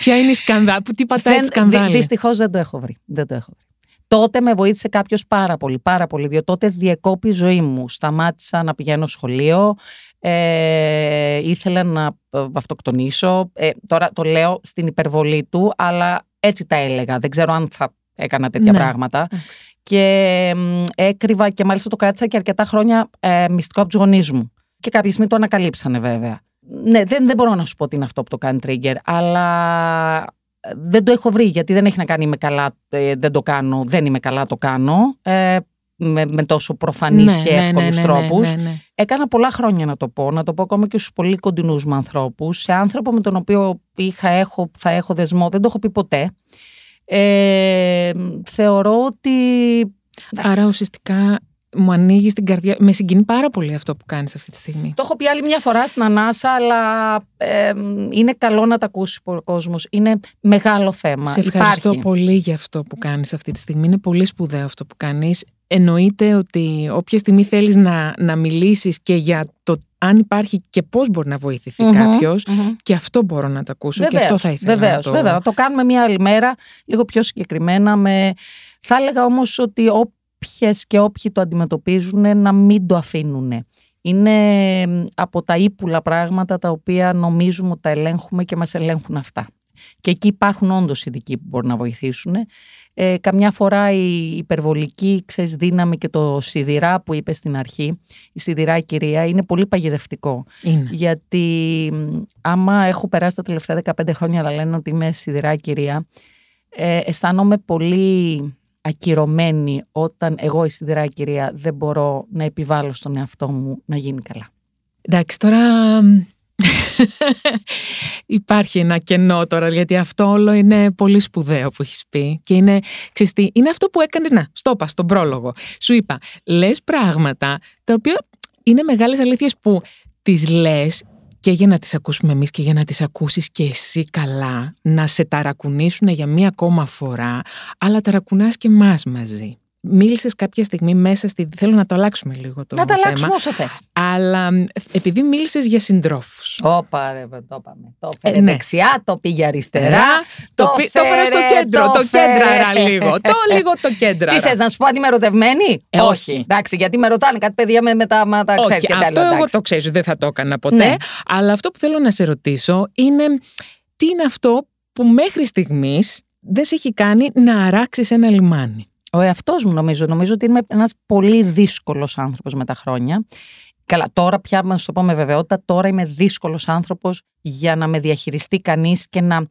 Ποια είναι η σκανδάλη, που τι πατάει τη Δεν, σκανδάλη; δυ, δυστυχώς δεν το έχω βρει. Δεν το έχω βρει. Τότε με βοήθησε κάποιος πάρα πολύ, πάρα πολύ, διότι τότε διεκόπη η ζωή μου. Σταμάτησα να πηγαίνω σχολείο, ε, ήθελα να ε, αυτοκτονήσω. Ε, τώρα το λέω στην υπερβολή του, αλλά έτσι τα έλεγα. Δεν ξέρω αν θα έκανα τέτοια Ναι. πράγματα. Εντάξει. Και μ, έκρυβα και μάλιστα το κράτησα και αρκετά χρόνια ε, μυστικό από τους γονείς μου. Και κάποια στιγμή το ανακαλύψανε βέβαια. Ναι, δεν, δεν μπορώ να σου πω τι είναι αυτό που το κάνει trigger, αλλά ε, δεν το έχω βρει γιατί δεν έχει να κάνει με καλά, ε, δεν το κάνω, δεν είμαι καλά, το κάνω. Ε, με, με τόσο προφανείς Ναι, και ναι, ναι, εύκολους ναι, ναι, τρόπους. ναι, ναι. Έκανα πολλά χρόνια να το πω, να το πω ακόμα και στους πολύ κοντινούς μου ανθρώπους, σε άνθρωπο με τον οποίο είχα, έχω, θα έχω δεσμό, δεν το έχω πει ποτέ. Ε, θεωρώ ότι... εντάξει, Άρα ουσιαστικά μου ανοίγει την καρδιά. Με συγκινεί πάρα πολύ αυτό που κάνεις αυτή τη στιγμή. Το έχω πει άλλη μια φορά στην Ανάσα, αλλά ε, είναι καλό να τα ακούσει ο κόσμος. Είναι μεγάλο θέμα. Σε ευχαριστώ Υπάρχει. πολύ για αυτό που κάνεις αυτή τη στιγμή. Είναι πολύ σπουδαίο αυτό που κάνεις. Εννοείται ότι όποια στιγμή θέλεις να, να μιλήσεις και για το αν υπάρχει και πώς μπορεί να βοηθηθεί Μμμ, κάποιος, μμμ. και αυτό μπορώ να το ακούσω και Βεβαίως, αυτό θα ήθελα βεβαίως, να το... Βέβαια, να το κάνουμε μια άλλη μέρα, λίγο πιο συγκεκριμένα. Με... Θα έλεγα όμως ότι όποιες και όποιοι το αντιμετωπίζουν να μην το αφήνουν. Είναι μ, από τα ύπουλα πράγματα τα οποία νομίζουμε ότι τα ελέγχουμε και μας ελέγχουν αυτά. Και εκεί υπάρχουν όντως ειδικοί που μπορούν να βοηθήσουν. Ε, καμιά φορά η υπερβολική ξέρεις, δύναμη και το σιδηρά που είπε στην αρχή, η σιδηρά η κυρία, είναι πολύ παγιδευτικό. Είναι. Γιατί μ, άμα έχω περάσει τα τελευταία 15 χρόνια, αλλά λένε ότι είμαι σιδηρά κυρία, ε, αισθάνομαι πολύ ακυρωμένη όταν εγώ η σιδηρά κυρία δεν μπορώ να επιβάλλω στον εαυτό μου να γίνει καλά. Εντάξει, τώρα <laughs> υπάρχει ένα κενό τώρα, γιατί αυτό όλο είναι πολύ σπουδαίο που έχεις πει και είναι, ξέρεις τι, είναι αυτό που έκανε, να, στο είπα, στον πρόλογο. Σου είπα, λες πράγματα τα οποία είναι μεγάλες αλήθειες που τις λες και για να τις ακούσουμε εμείς και για να τις ακούσεις και εσύ καλά, να σε ταρακουνήσουν για μία ακόμα φορά, αλλά ταρακουνάς και μας μαζί. Μίλησες κάποια στιγμή μέσα στη... Θέλω να το αλλάξουμε λίγο το να τα θέμα. αλλάξουμε όσο θες. Αλλά μ, επειδή μίλησες για συντρόφους. Όπα ρε, το είπαμε. Το φέρε Ε, ναι. δεξιά, το πήγε αριστερά. το, το πή- το έφερα στο φέρε, κέντρο. το Το, κέντραρα φέρε. λίγο. Το <laughs> λίγο το κέντραρα. Τι θες να σου πω, αν είμαι ερωτευμένη; Ε, όχι. Εντάξει, γιατί με ρωτάνε κάτι παιδιά με, με τα, μα τα ξέρεις Όχι, και αυτό τέλος, εγώ εντάξει. το ξέρω, δεν θα το έκανα ποτέ. Ναι. Αλλά αυτό που θέλω να σε ρωτήσω είναι τι είναι αυτό που μέχρι στιγμής δεν σε έχει κάνει να αράξεις ένα λιμάνι; Ο εαυτός μου νομίζω. Νομίζω ότι είμαι ένας πολύ δύσκολος άνθρωπος με τα χρόνια. Καλά, τώρα πια, να σου το πω με βεβαιότητα, τώρα είμαι δύσκολος άνθρωπος για να με διαχειριστεί κανείς και να.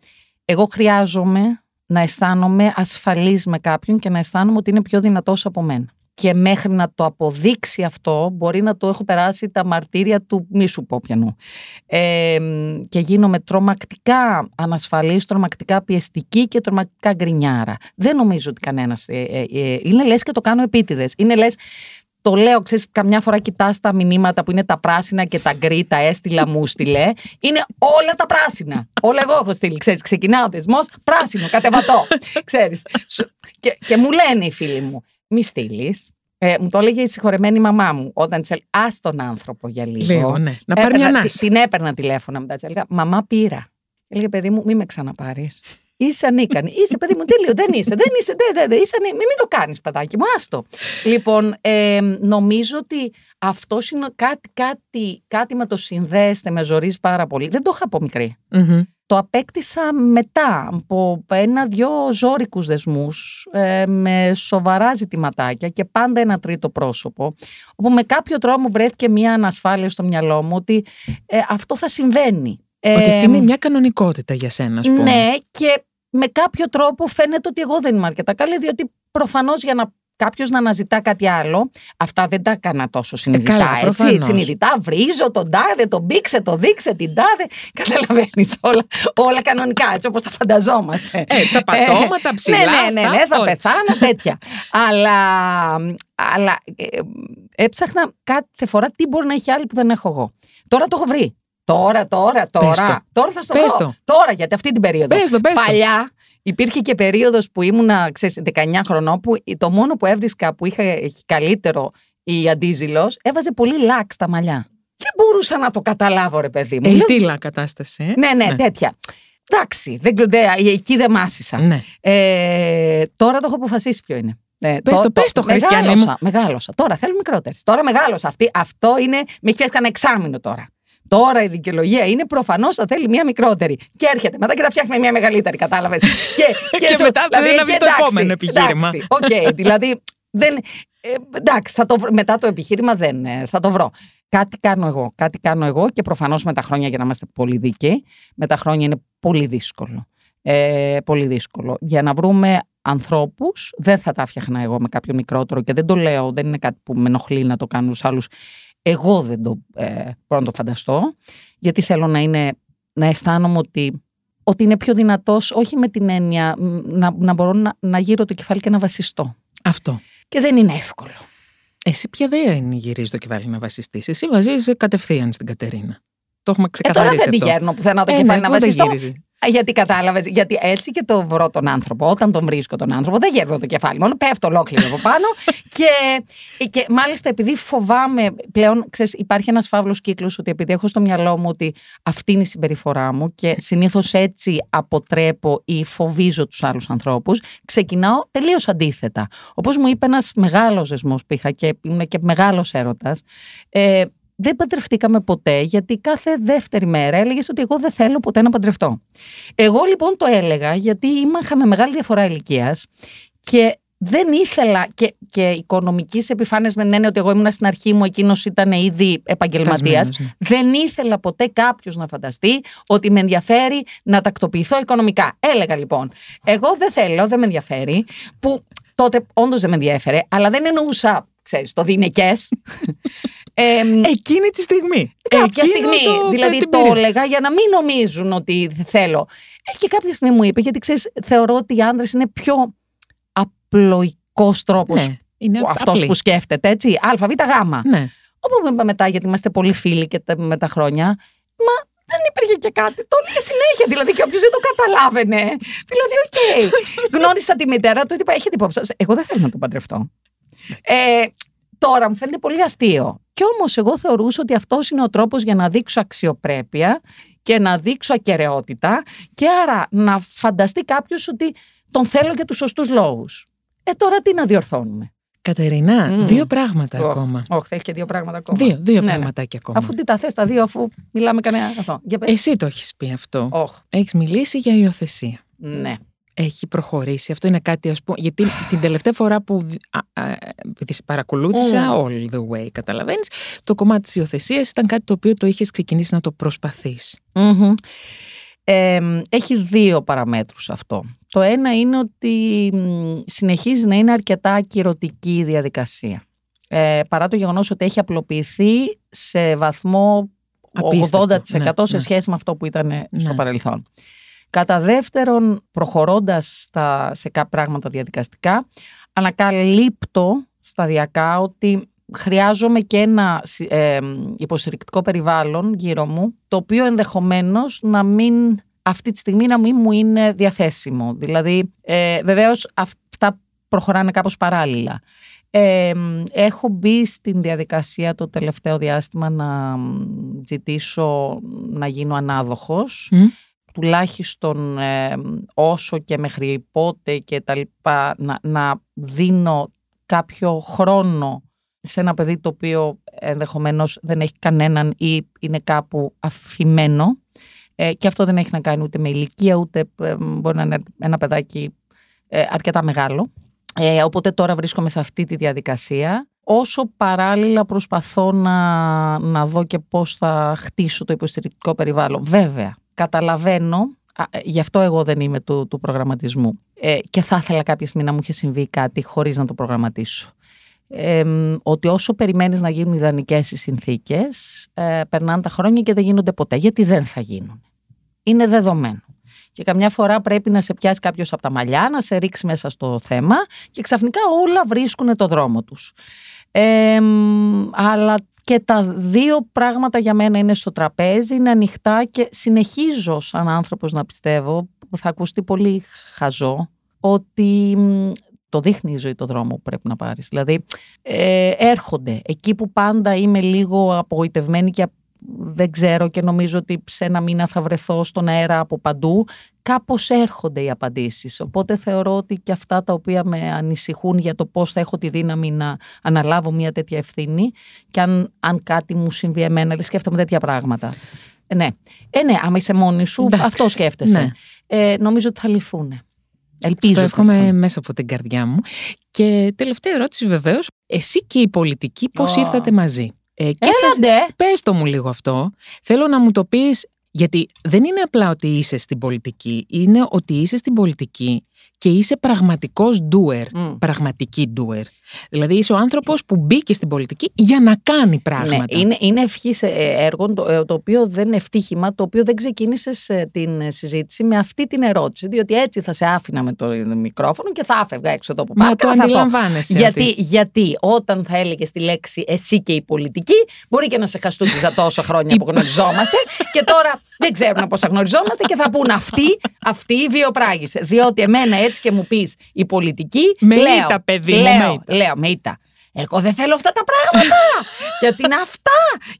Εγώ χρειάζομαι να αισθάνομαι ασφαλής με κάποιον και να αισθάνομαι ότι είναι πιο δυνατός από μένα. Και μέχρι να το αποδείξει αυτό, μπορεί να το έχω περάσει τα μαρτύρια του μη σου πω πιανού. Ε, και γίνομαι τρομακτικά ανασφαλής, τρομακτικά πιεστική και τρομακτικά γκρινιάρα. Δεν νομίζω ότι κανένας... Ε, ε, ε, είναι λες και το κάνω επίτηδες. Είναι λες το λέω, ξέρεις, καμιά φορά κοιτάς τα μηνύματα που είναι τα πράσινα και τα γκρι, τα έστειλα μου στείλε. Είναι όλα τα πράσινα. όλα εγώ έχω στείλει. Ξέρεις, ξεκινάω ο δεσμός, πράσινο, κατεβατό. <laughs> ξέρεις. Και, και μου λένε οι φίλοι μου, μη στείλεις. Ε, μου το έλεγε η συγχωρεμένη μαμά μου όταν της έλεγε Α τον άνθρωπο για λίγο. Λίγο, ναι. Να πάρει μια Την έπαιρνα τηλέφωνα μετά. Της έλεγα Μαμά πήρα. Έλεγε παιδί μου, μη με ξαναπάρεις. Είσαι ανίκανη. Είσαι παιδί μου, τέλειο. Δεν είσαι. Δεν είσαι. Δεν, δεν, δεν είσαι Μην, μην το κάνεις, παιδάκι μου. Άστο. Λοιπόν, ε, νομίζω ότι αυτό είναι κάτι, κάτι, κάτι με το συνδέεστε, με ζορίζεις πάρα πολύ. Δεν το είχα από μικρή. Το απέκτησα μετά από ένα-δυο ζώρικους δεσμούς ε, με σοβαρά ζητηματάκια και πάντα ένα τρίτο πρόσωπο όπου με κάποιο τρόπο βρέθηκε μια ανασφάλεια στο μυαλό μου ότι ε, αυτό θα συμβαίνει ότι αυτή είναι μια κανονικότητα για σένα, ας πούμε. Ναι, και με κάποιο τρόπο φαίνεται ότι εγώ δεν είμαι αρκετά καλή, διότι προφανώς για να κάποιος να αναζητά κάτι άλλο. Αυτά δεν τα έκανα τόσο συνειδητά. Ε, καλά, έτσι. Συνειδητά βρίζω τον τάδε, τον μπήξε, το δείξε την τάδε. <laughs> Καταλαβαίνεις όλα, όλα κανονικά, έτσι όπως τα φανταζόμαστε. Ε, τα πατώματα, ψηλά. Ναι, ναι, ναι, ναι θα πεθάνω, <laughs> τέτοια. αλλά αλλά ε, έψαχνα κάθε φορά τι μπορεί να έχει άλλη που δεν έχω εγώ. Τώρα το έχω βρει. Τώρα, τώρα, τώρα. Τώρα θα στο πω. Τώρα, γιατί αυτή την περίοδο. Πες το, πες Παλιά υπήρχε και περίοδος που ήμουνα, ξέρεις, 19 χρονών, που το μόνο που έβρισκα που είχε καλύτερο η αντίζηλος, έβαζε πολύ λάκ στα μαλλιά. Δεν μπορούσα να το καταλάβω, ρε παιδί μου. Ελτήλα κατάσταση. Ε; Ναι, ναι, ναι, τέτοια. Εντάξει, δεν, εκεί δεν μάσησα. Ναι. Ε, τώρα το έχω αποφασίσει ποιο είναι. Ε, πες το, πες το, Χριστιανή μεγάλωσα, Μεγάλωσα. Τώρα θέλω μικρότερες. Τώρα μεγάλωσα. Αυτή, αυτό είναι, με έχει πιάσει κανένα εξάμεινο τώρα. Τώρα η δικαιολογία είναι προφανώς θα θέλει μία μικρότερη. Και έρχεται μετά και θα φτιάχνει μία μεγαλύτερη, κατάλαβες. <laughs> και, και, και μετά δηλαδή, να βρει το επόμενο επιχείρημα. Οκ, okay, δηλαδή. Δεν, ε, εντάξει, θα το, μετά το επιχείρημα δεν ε, θα το βρω. Κάτι κάνω εγώ. Κάτι κάνω εγώ και προφανώς με τα χρόνια, για να είμαστε πολύ δίκαιοι, με τα χρόνια είναι πολύ δύσκολο. Ε, πολύ δύσκολο. Για να βρούμε ανθρώπους, δεν θα τα φτιάχνα εγώ με κάποιο μικρότερο και δεν το λέω, δεν είναι κάτι που με ενοχλεί να το κάνουν στου άλλους. Εγώ δεν το ε, μπορώ να το φανταστώ, γιατί θέλω να, είναι, να αισθάνομαι ότι, ότι είναι πιο δυνατός, όχι με την έννοια να, να μπορώ να, να γύρω το κεφάλι και να βασιστώ. Αυτό. Και δεν είναι εύκολο. Εσύ πια δεν γυρίζει το κεφάλι να βασιστείς; Εσύ βαζίζει κατευθείαν στην Κατερίνα. Το έχουμε ξεκαθαρίσει. Ε, τώρα δεν τη γέρνω πουθενά το ε, κεφάλι ναι, να βασιστώ. Γιατί κατάλαβες, γιατί έτσι και το βρω τον άνθρωπο. Όταν τον βρίσκω τον άνθρωπο, δεν γέρνω το κεφάλι μόνο, πέφτω ολόκληρο από πάνω. <laughs> και, και μάλιστα επειδή φοβάμαι πλέον, ξέρεις, υπάρχει ένας φαύλος κύκλος ότι επειδή έχω στο μυαλό μου ότι αυτή είναι η συμπεριφορά μου και συνήθως έτσι αποτρέπω ή φοβίζω τους άλλους ανθρώπους, ξεκινάω τελείως αντίθετα. Όπως μου είπε ένας μεγάλος δεσμός που είχα και ήμουν και μεγάλος έρωτας. Ε, δεν παντρευτήκαμε ποτέ, γιατί κάθε δεύτερη μέρα έλεγες ότι εγώ δεν θέλω ποτέ να παντρευτώ. Εγώ λοιπόν το έλεγα, γιατί είχαμε μεγάλη διαφορά ηλικίας και δεν ήθελα και, και οικονομικής επιφάνειας με την ότι εγώ ήμουν στην αρχή μου, εκείνος ήταν ήδη επαγγελματίας. Ναι. Δεν ήθελα ποτέ κάποιος να φανταστεί ότι με ενδιαφέρει να τακτοποιηθώ οικονομικά. Έλεγα λοιπόν, εγώ δεν θέλω, δεν με ενδιαφέρει, που τότε όντως δεν με ενδιαφέρε, αλλά δεν εννοούσα ξέρεις, το δινεκές. ες, <laughs> Εκείνη τη στιγμή. Κάποια στιγμή. Το, δηλαδή το έλεγα για να μην νομίζουν ότι θέλω. Ε, και κάποια στιγμή μου είπε, γιατί ξέρεις, θεωρώ ότι οι άντρες είναι πιο απλοϊκός τρόπος ναι, είναι αυτός που σκέφτεται, έτσι. Α, Β, Γ. Ναι. Όπου μου είπε μετά, γιατί είμαστε πολύ φίλοι και με τα χρόνια, μα δεν υπήρχε και κάτι. Το έλεγε συνέχεια. Δηλαδή, και όποιος δεν το καταλάβαινε. <laughs> Δηλαδή, OK. Okay. <laughs> Γνώρισα τη μητέρα του, είπα: Έχετε υπόψη. Εγώ δεν θέλω να τον παντρευτώ. Ε, τώρα μου φαίνεται πολύ αστείο. Κι όμως εγώ θεωρούσα ότι αυτός είναι ο τρόπος για να δείξω αξιοπρέπεια και να δείξω ακαιρεότητα και άρα να φανταστεί κάποιος ότι τον θέλω για τους σωστούς λόγους. Ε, τώρα τι να διορθώνουμε; Κατερίνα, δύο πράγματα ακόμα. Όχι, θέλει και δύο πράγματα ακόμα. Δύο, δύο ναι, ναι. ακόμα. Αφού τι τα θες τα δύο, αφού μιλάμε κανένα αυτό. Εσύ το έχεις πει αυτό. Oh. Έχεις μιλήσει για υιοθεσία. Ναι. Έχει προχωρήσει. Αυτό είναι κάτι, ας πούμε, γιατί την τελευταία φορά που, επειδή σε παρακολούθησα, mm. all the way, καταλαβαίνεις, το κομμάτι της υιοθεσίας ήταν κάτι το οποίο το είχες ξεκινήσει να το προσπαθεις έχει δύο παραμέτρους αυτό. Το ένα είναι ότι συνεχίζει να είναι αρκετά ακυρωτική η διαδικασία. Ε, παρά το γεγονός ότι έχει απλοποιηθεί σε βαθμό 80% ναι, σε ναι. σχέση με αυτό που ήταν στο ναι. παρελθόν. Κατά δεύτερον, προχωρώντας στα, σε κάποια πράγματα διαδικαστικά, ανακαλύπτω σταδιακά ότι χρειάζομαι και ένα ε, υποστηρικτικό περιβάλλον γύρω μου, το οποίο ενδεχομένως να μην αυτή τη στιγμή να μην μου είναι διαθέσιμο. Δηλαδή, ε, βεβαίως αυτά προχωράνε κάπως παράλληλα. Ε, έχω μπει στην διαδικασία το τελευταίο διάστημα να ζητήσω να γίνω ανάδοχος. Τουλάχιστον ε, όσο και μέχρι πότε και τα λοιπά, να, να δίνω κάποιο χρόνο σε ένα παιδί το οποίο ενδεχομένως δεν έχει κανέναν ή είναι κάπου αφημένο. Ε, και αυτό δεν έχει να κάνει ούτε με ηλικία, ούτε ε, μπορεί να είναι ένα παιδάκι ε, αρκετά μεγάλο. Ε, οπότε τώρα βρίσκομαι σε αυτή τη διαδικασία. Όσο παράλληλα προσπαθώ να, να δω και πώς θα χτίσω το υποστηρικτικό περιβάλλον. Βέβαια, καταλαβαίνω, γι' αυτό εγώ δεν είμαι του, του προγραμματισμού ε, και θα ήθελα κάποια στιγμή να μου είχε συμβεί κάτι χωρίς να το προγραμματίσω. Ε, ότι όσο περιμένεις να γίνουν ιδανικές οι συνθήκες, ε, περνάνε τα χρόνια και δεν γίνονται ποτέ, γιατί δεν θα γίνουν. Είναι δεδομένο. Και καμιά φορά πρέπει να σε πιάσει κάποιος από τα μαλλιά, να σε ρίξει μέσα στο θέμα και ξαφνικά όλα βρίσκουν το δρόμο τους. Ε, αλλά και τα δύο πράγματα για μένα είναι στο τραπέζι, είναι ανοιχτά και συνεχίζω σαν άνθρωπος να πιστεύω, που θα ακουστεί πολύ χαζό, ότι το δείχνει η ζωή το δρόμο που πρέπει να πάρεις. Δηλαδή ε, έρχονται εκεί που πάντα είμαι λίγο απογοητευμένη και δεν ξέρω και νομίζω ότι σε ένα μήνα θα βρεθώ στον αέρα από παντού, κάπως έρχονται οι απαντήσεις. Οπότε θεωρώ ότι και αυτά τα οποία με ανησυχούν για το πώς θα έχω τη δύναμη να αναλάβω μια τέτοια ευθύνη και αν, αν κάτι μου συμβεί εμένα, σκέφτομαι τέτοια πράγματα. Ε, ναι. Ε, ναι, άμα είσαι μόνη σου, αυτό σκέφτεσαι. Ναι. Ε, νομίζω ότι θα λυθούν. Ελπίζω. Το εύχομαι μέσα από την καρδιά μου. Και τελευταία ερώτηση βεβαίως. Εσύ και η πολιτική πώς ήρθατε μαζί; Ε, και Έλαντε! Πες το μου λίγο αυτό. Θέλω να μου το πεις, γιατί δεν είναι απλά ότι είσαι στην πολιτική, είναι ότι είσαι στην πολιτική και είσαι πραγματικός doer, mm. πραγματική doer. Δηλαδή είσαι ο άνθρωπος που μπήκε στην πολιτική για να κάνει ναι, πράγματα. Ναι, είναι, είναι ευχής ε, έργο το, ε, το οποίο δεν είναι ευτύχημα, το οποίο δεν ξεκίνησε ε, την συζήτηση με αυτή την ερώτηση, διότι έτσι θα σε άφηνα με το μικρόφωνο και θα άφευγα έξω εδώ που πάω. Μα το αντιλαμβάνεσαι. Γιατί, γιατί όταν θα έλεγες τη λέξη εσύ και η πολιτική, μπορεί και να σε χαστούκιζα τόσο χρόνια που γνωριζόμαστε και τώρα δεν ξέρουμε πόσα γνωριζόμαστε και θα πούν αυτοί, αυτοί βιοπράγησε. Διότι εμένα έτσι και μου πεις η πολιτική. Με λέω, ήττα, παιδί λέω, λέω, λέω, με ήττα. Εγώ δεν θέλω αυτά τα πράγματα. <laughs> Γιατί είναι αυτά.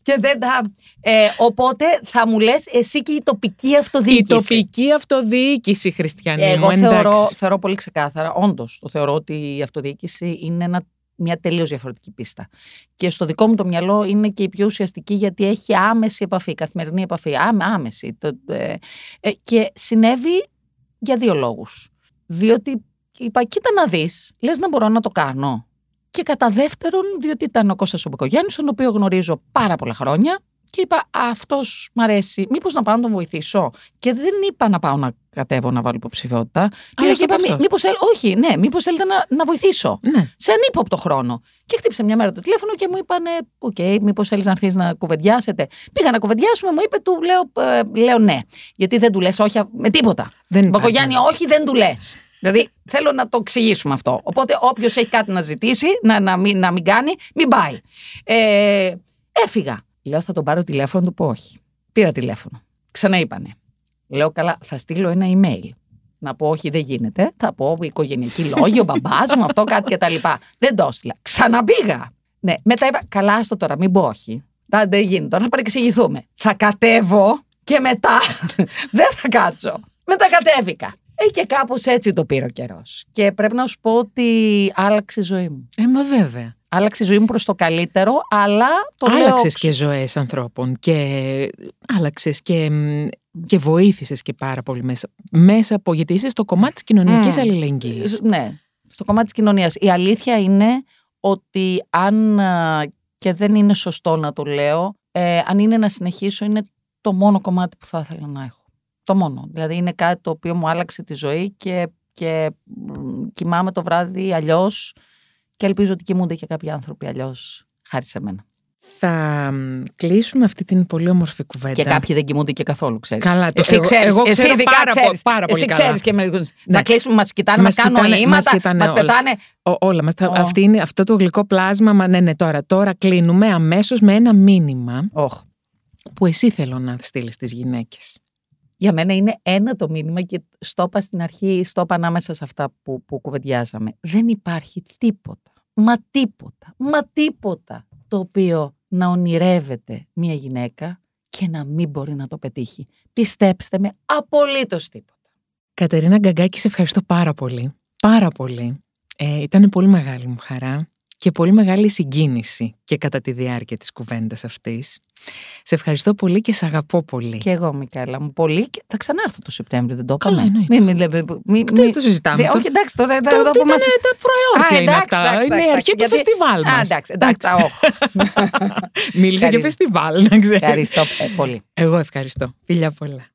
Και δεν τα... Ε, οπότε θα μου λες εσύ και η τοπική αυτοδιοίκηση. Η τοπική αυτοδιοίκηση, Χριστιανή. Εγώ θεωρώ, θεωρώ πολύ ξεκάθαρα, όντως, το θεωρώ ότι η αυτοδιοίκηση είναι ένα μια τελείως διαφορετική πίστα. Και στο δικό μου το μυαλό είναι και η πιο ουσιαστική γιατί έχει άμεση επαφή, καθημερινή επαφή, άμε, άμεση. Το, ε, ε, και συνέβη για δύο λόγους. Διότι είπα, κοίτα να δεις, λες να μπορώ να το κάνω. Και κατά δεύτερον, διότι ήταν ο Κώστας ο τον οποίο γνωρίζω πάρα πολλά χρόνια, και είπα, αυτός μ' αρέσει. Μήπως να πάω να τον βοηθήσω. Και δεν είπα να πάω να κατέβω να βάλω υποψηφιότητα. Πήρα και είπα, μήπως όχι, ναι, μήπως θέλετε να, να βοηθήσω. Ναι. Σε ανύποπτο χρόνο. Και χτύπησε μια μέρα το τηλέφωνο και μου είπανε, OK, okay, μήπως θέλεις να έρθεις να κουβεντιάσετε. Πήγα να κουβεντιάσουμε, μου είπε, του λέω, ε, λέω ναι. Γιατί δεν του λες όχι με τίποτα. Δεν Μπακογιάννη, όχι, δεν του λες. Δηλαδή θέλω να το εξηγήσουμε αυτό. Οπότε όποιος έχει κάτι να ζητήσει, να, να, μην, να μην κάνει, μην πάει. Ε, έφυγα. Λέω θα τον πάρω τηλέφωνο, του πω όχι. Πήρα τηλέφωνο. Ξαναείπανε. Λέω καλά, θα στείλω ένα email. Να πω όχι, δεν γίνεται. Θα πω οικογενειακή λόγη, ο μπαμπάς μου, αυτό κάτι κτλ. Δεν το έστειλα. Ξαναπήγα. Ναι, μετά είπα, καλά, στο τώρα, μην πω όχι. Δεν γίνεται, τώρα θα παρεξηγηθούμε. Θα κατέβω και μετά <laughs> δεν θα κάτσω. Μετά κατέβηκα. Ε, και κάπως έτσι το πήρε ο καιρός. Και πρέπει να σου πω ότι άλλαξε η ζωή μου. Ε, μα βέβαια. Άλλαξε η ζωή μου προς το καλύτερο, αλλά το Άλλαξες και ζωές ανθρώπων και άλλαξες και Και βοήθησες και πάρα πολύ μέσα, μέσα από, γιατί είσαι στο κομμάτι της κοινωνικής mm. αλληλεγγύης. Ναι, στο κομμάτι της κοινωνίας. Η αλήθεια είναι ότι αν, και δεν είναι σωστό να το λέω, ε, αν είναι να συνεχίσω είναι το μόνο κομμάτι που θα ήθελα να έχω. Το μόνο. Δηλαδή είναι κάτι το οποίο μου άλλαξε τη ζωή και, και κοιμάμαι το βράδυ αλλιώς και ελπίζω ότι κοιμούνται και κάποιοι άνθρωποι αλλιώς χάρη σε μένα. Θα κλείσουμε αυτή την πολύ όμορφη κουβέντα. Και κάποιοι δεν κοιμούνται και καθόλου, ξέρεις. Καλά, το εσύ ξέρεις. Εγώ, ξέρω εσύ πάρα, ξέρεις, πάρα πολύ εσύ ξέρεις και με. Ναι. Θα κλείσουμε, μας κοιτάνε, μας κάνουν νοήματα, μας πετάνε. όλα. Μας, oh. αυτή είναι, αυτό το γλυκό πλάσμα. Μα, ναι, ναι, τώρα, τώρα κλείνουμε αμέσως με ένα μήνυμα oh. που εσύ θέλω να στείλεις στις γυναίκες. Για μένα είναι ένα το μήνυμα και στο είπα στην αρχή, στο είπα ανάμεσα σε αυτά που, που κουβεντιάζαμε. Δεν υπάρχει τίποτα, μα τίποτα, μα τίποτα το οποίο να ονειρεύεται μια γυναίκα και να μην μπορεί να το πετύχει. Πιστέψτε με, απολύτως τίποτα. Κατερίνα Γκαγκάκη, σε ευχαριστώ πάρα πολύ. Πάρα πολύ. Ε, ήταν πολύ μεγάλη μου χαρά και πολύ μεγάλη συγκίνηση και κατά τη διάρκεια της κουβέντας αυτής. Σε ευχαριστώ πολύ και σε αγαπώ πολύ. Και εγώ, Μικάλα μου, πολύ. Και θα ξανάρθω το Σεπτέμβριο, δεν το έκανα. Μην μη, Δεν το συζητάμε. Δε, όχι, εντάξει, τώρα το, εδώ που μας... Τα προϊόντα είναι αυτά. είναι η αρχή του φεστιβάλ μας. Α, εντάξει, εντάξει. <laughs> Μίλησα για φεστιβάλ, να ξέρεις. Ευχαριστώ ε, πολύ. Εγώ ευχαριστώ. Φίλια πολλά.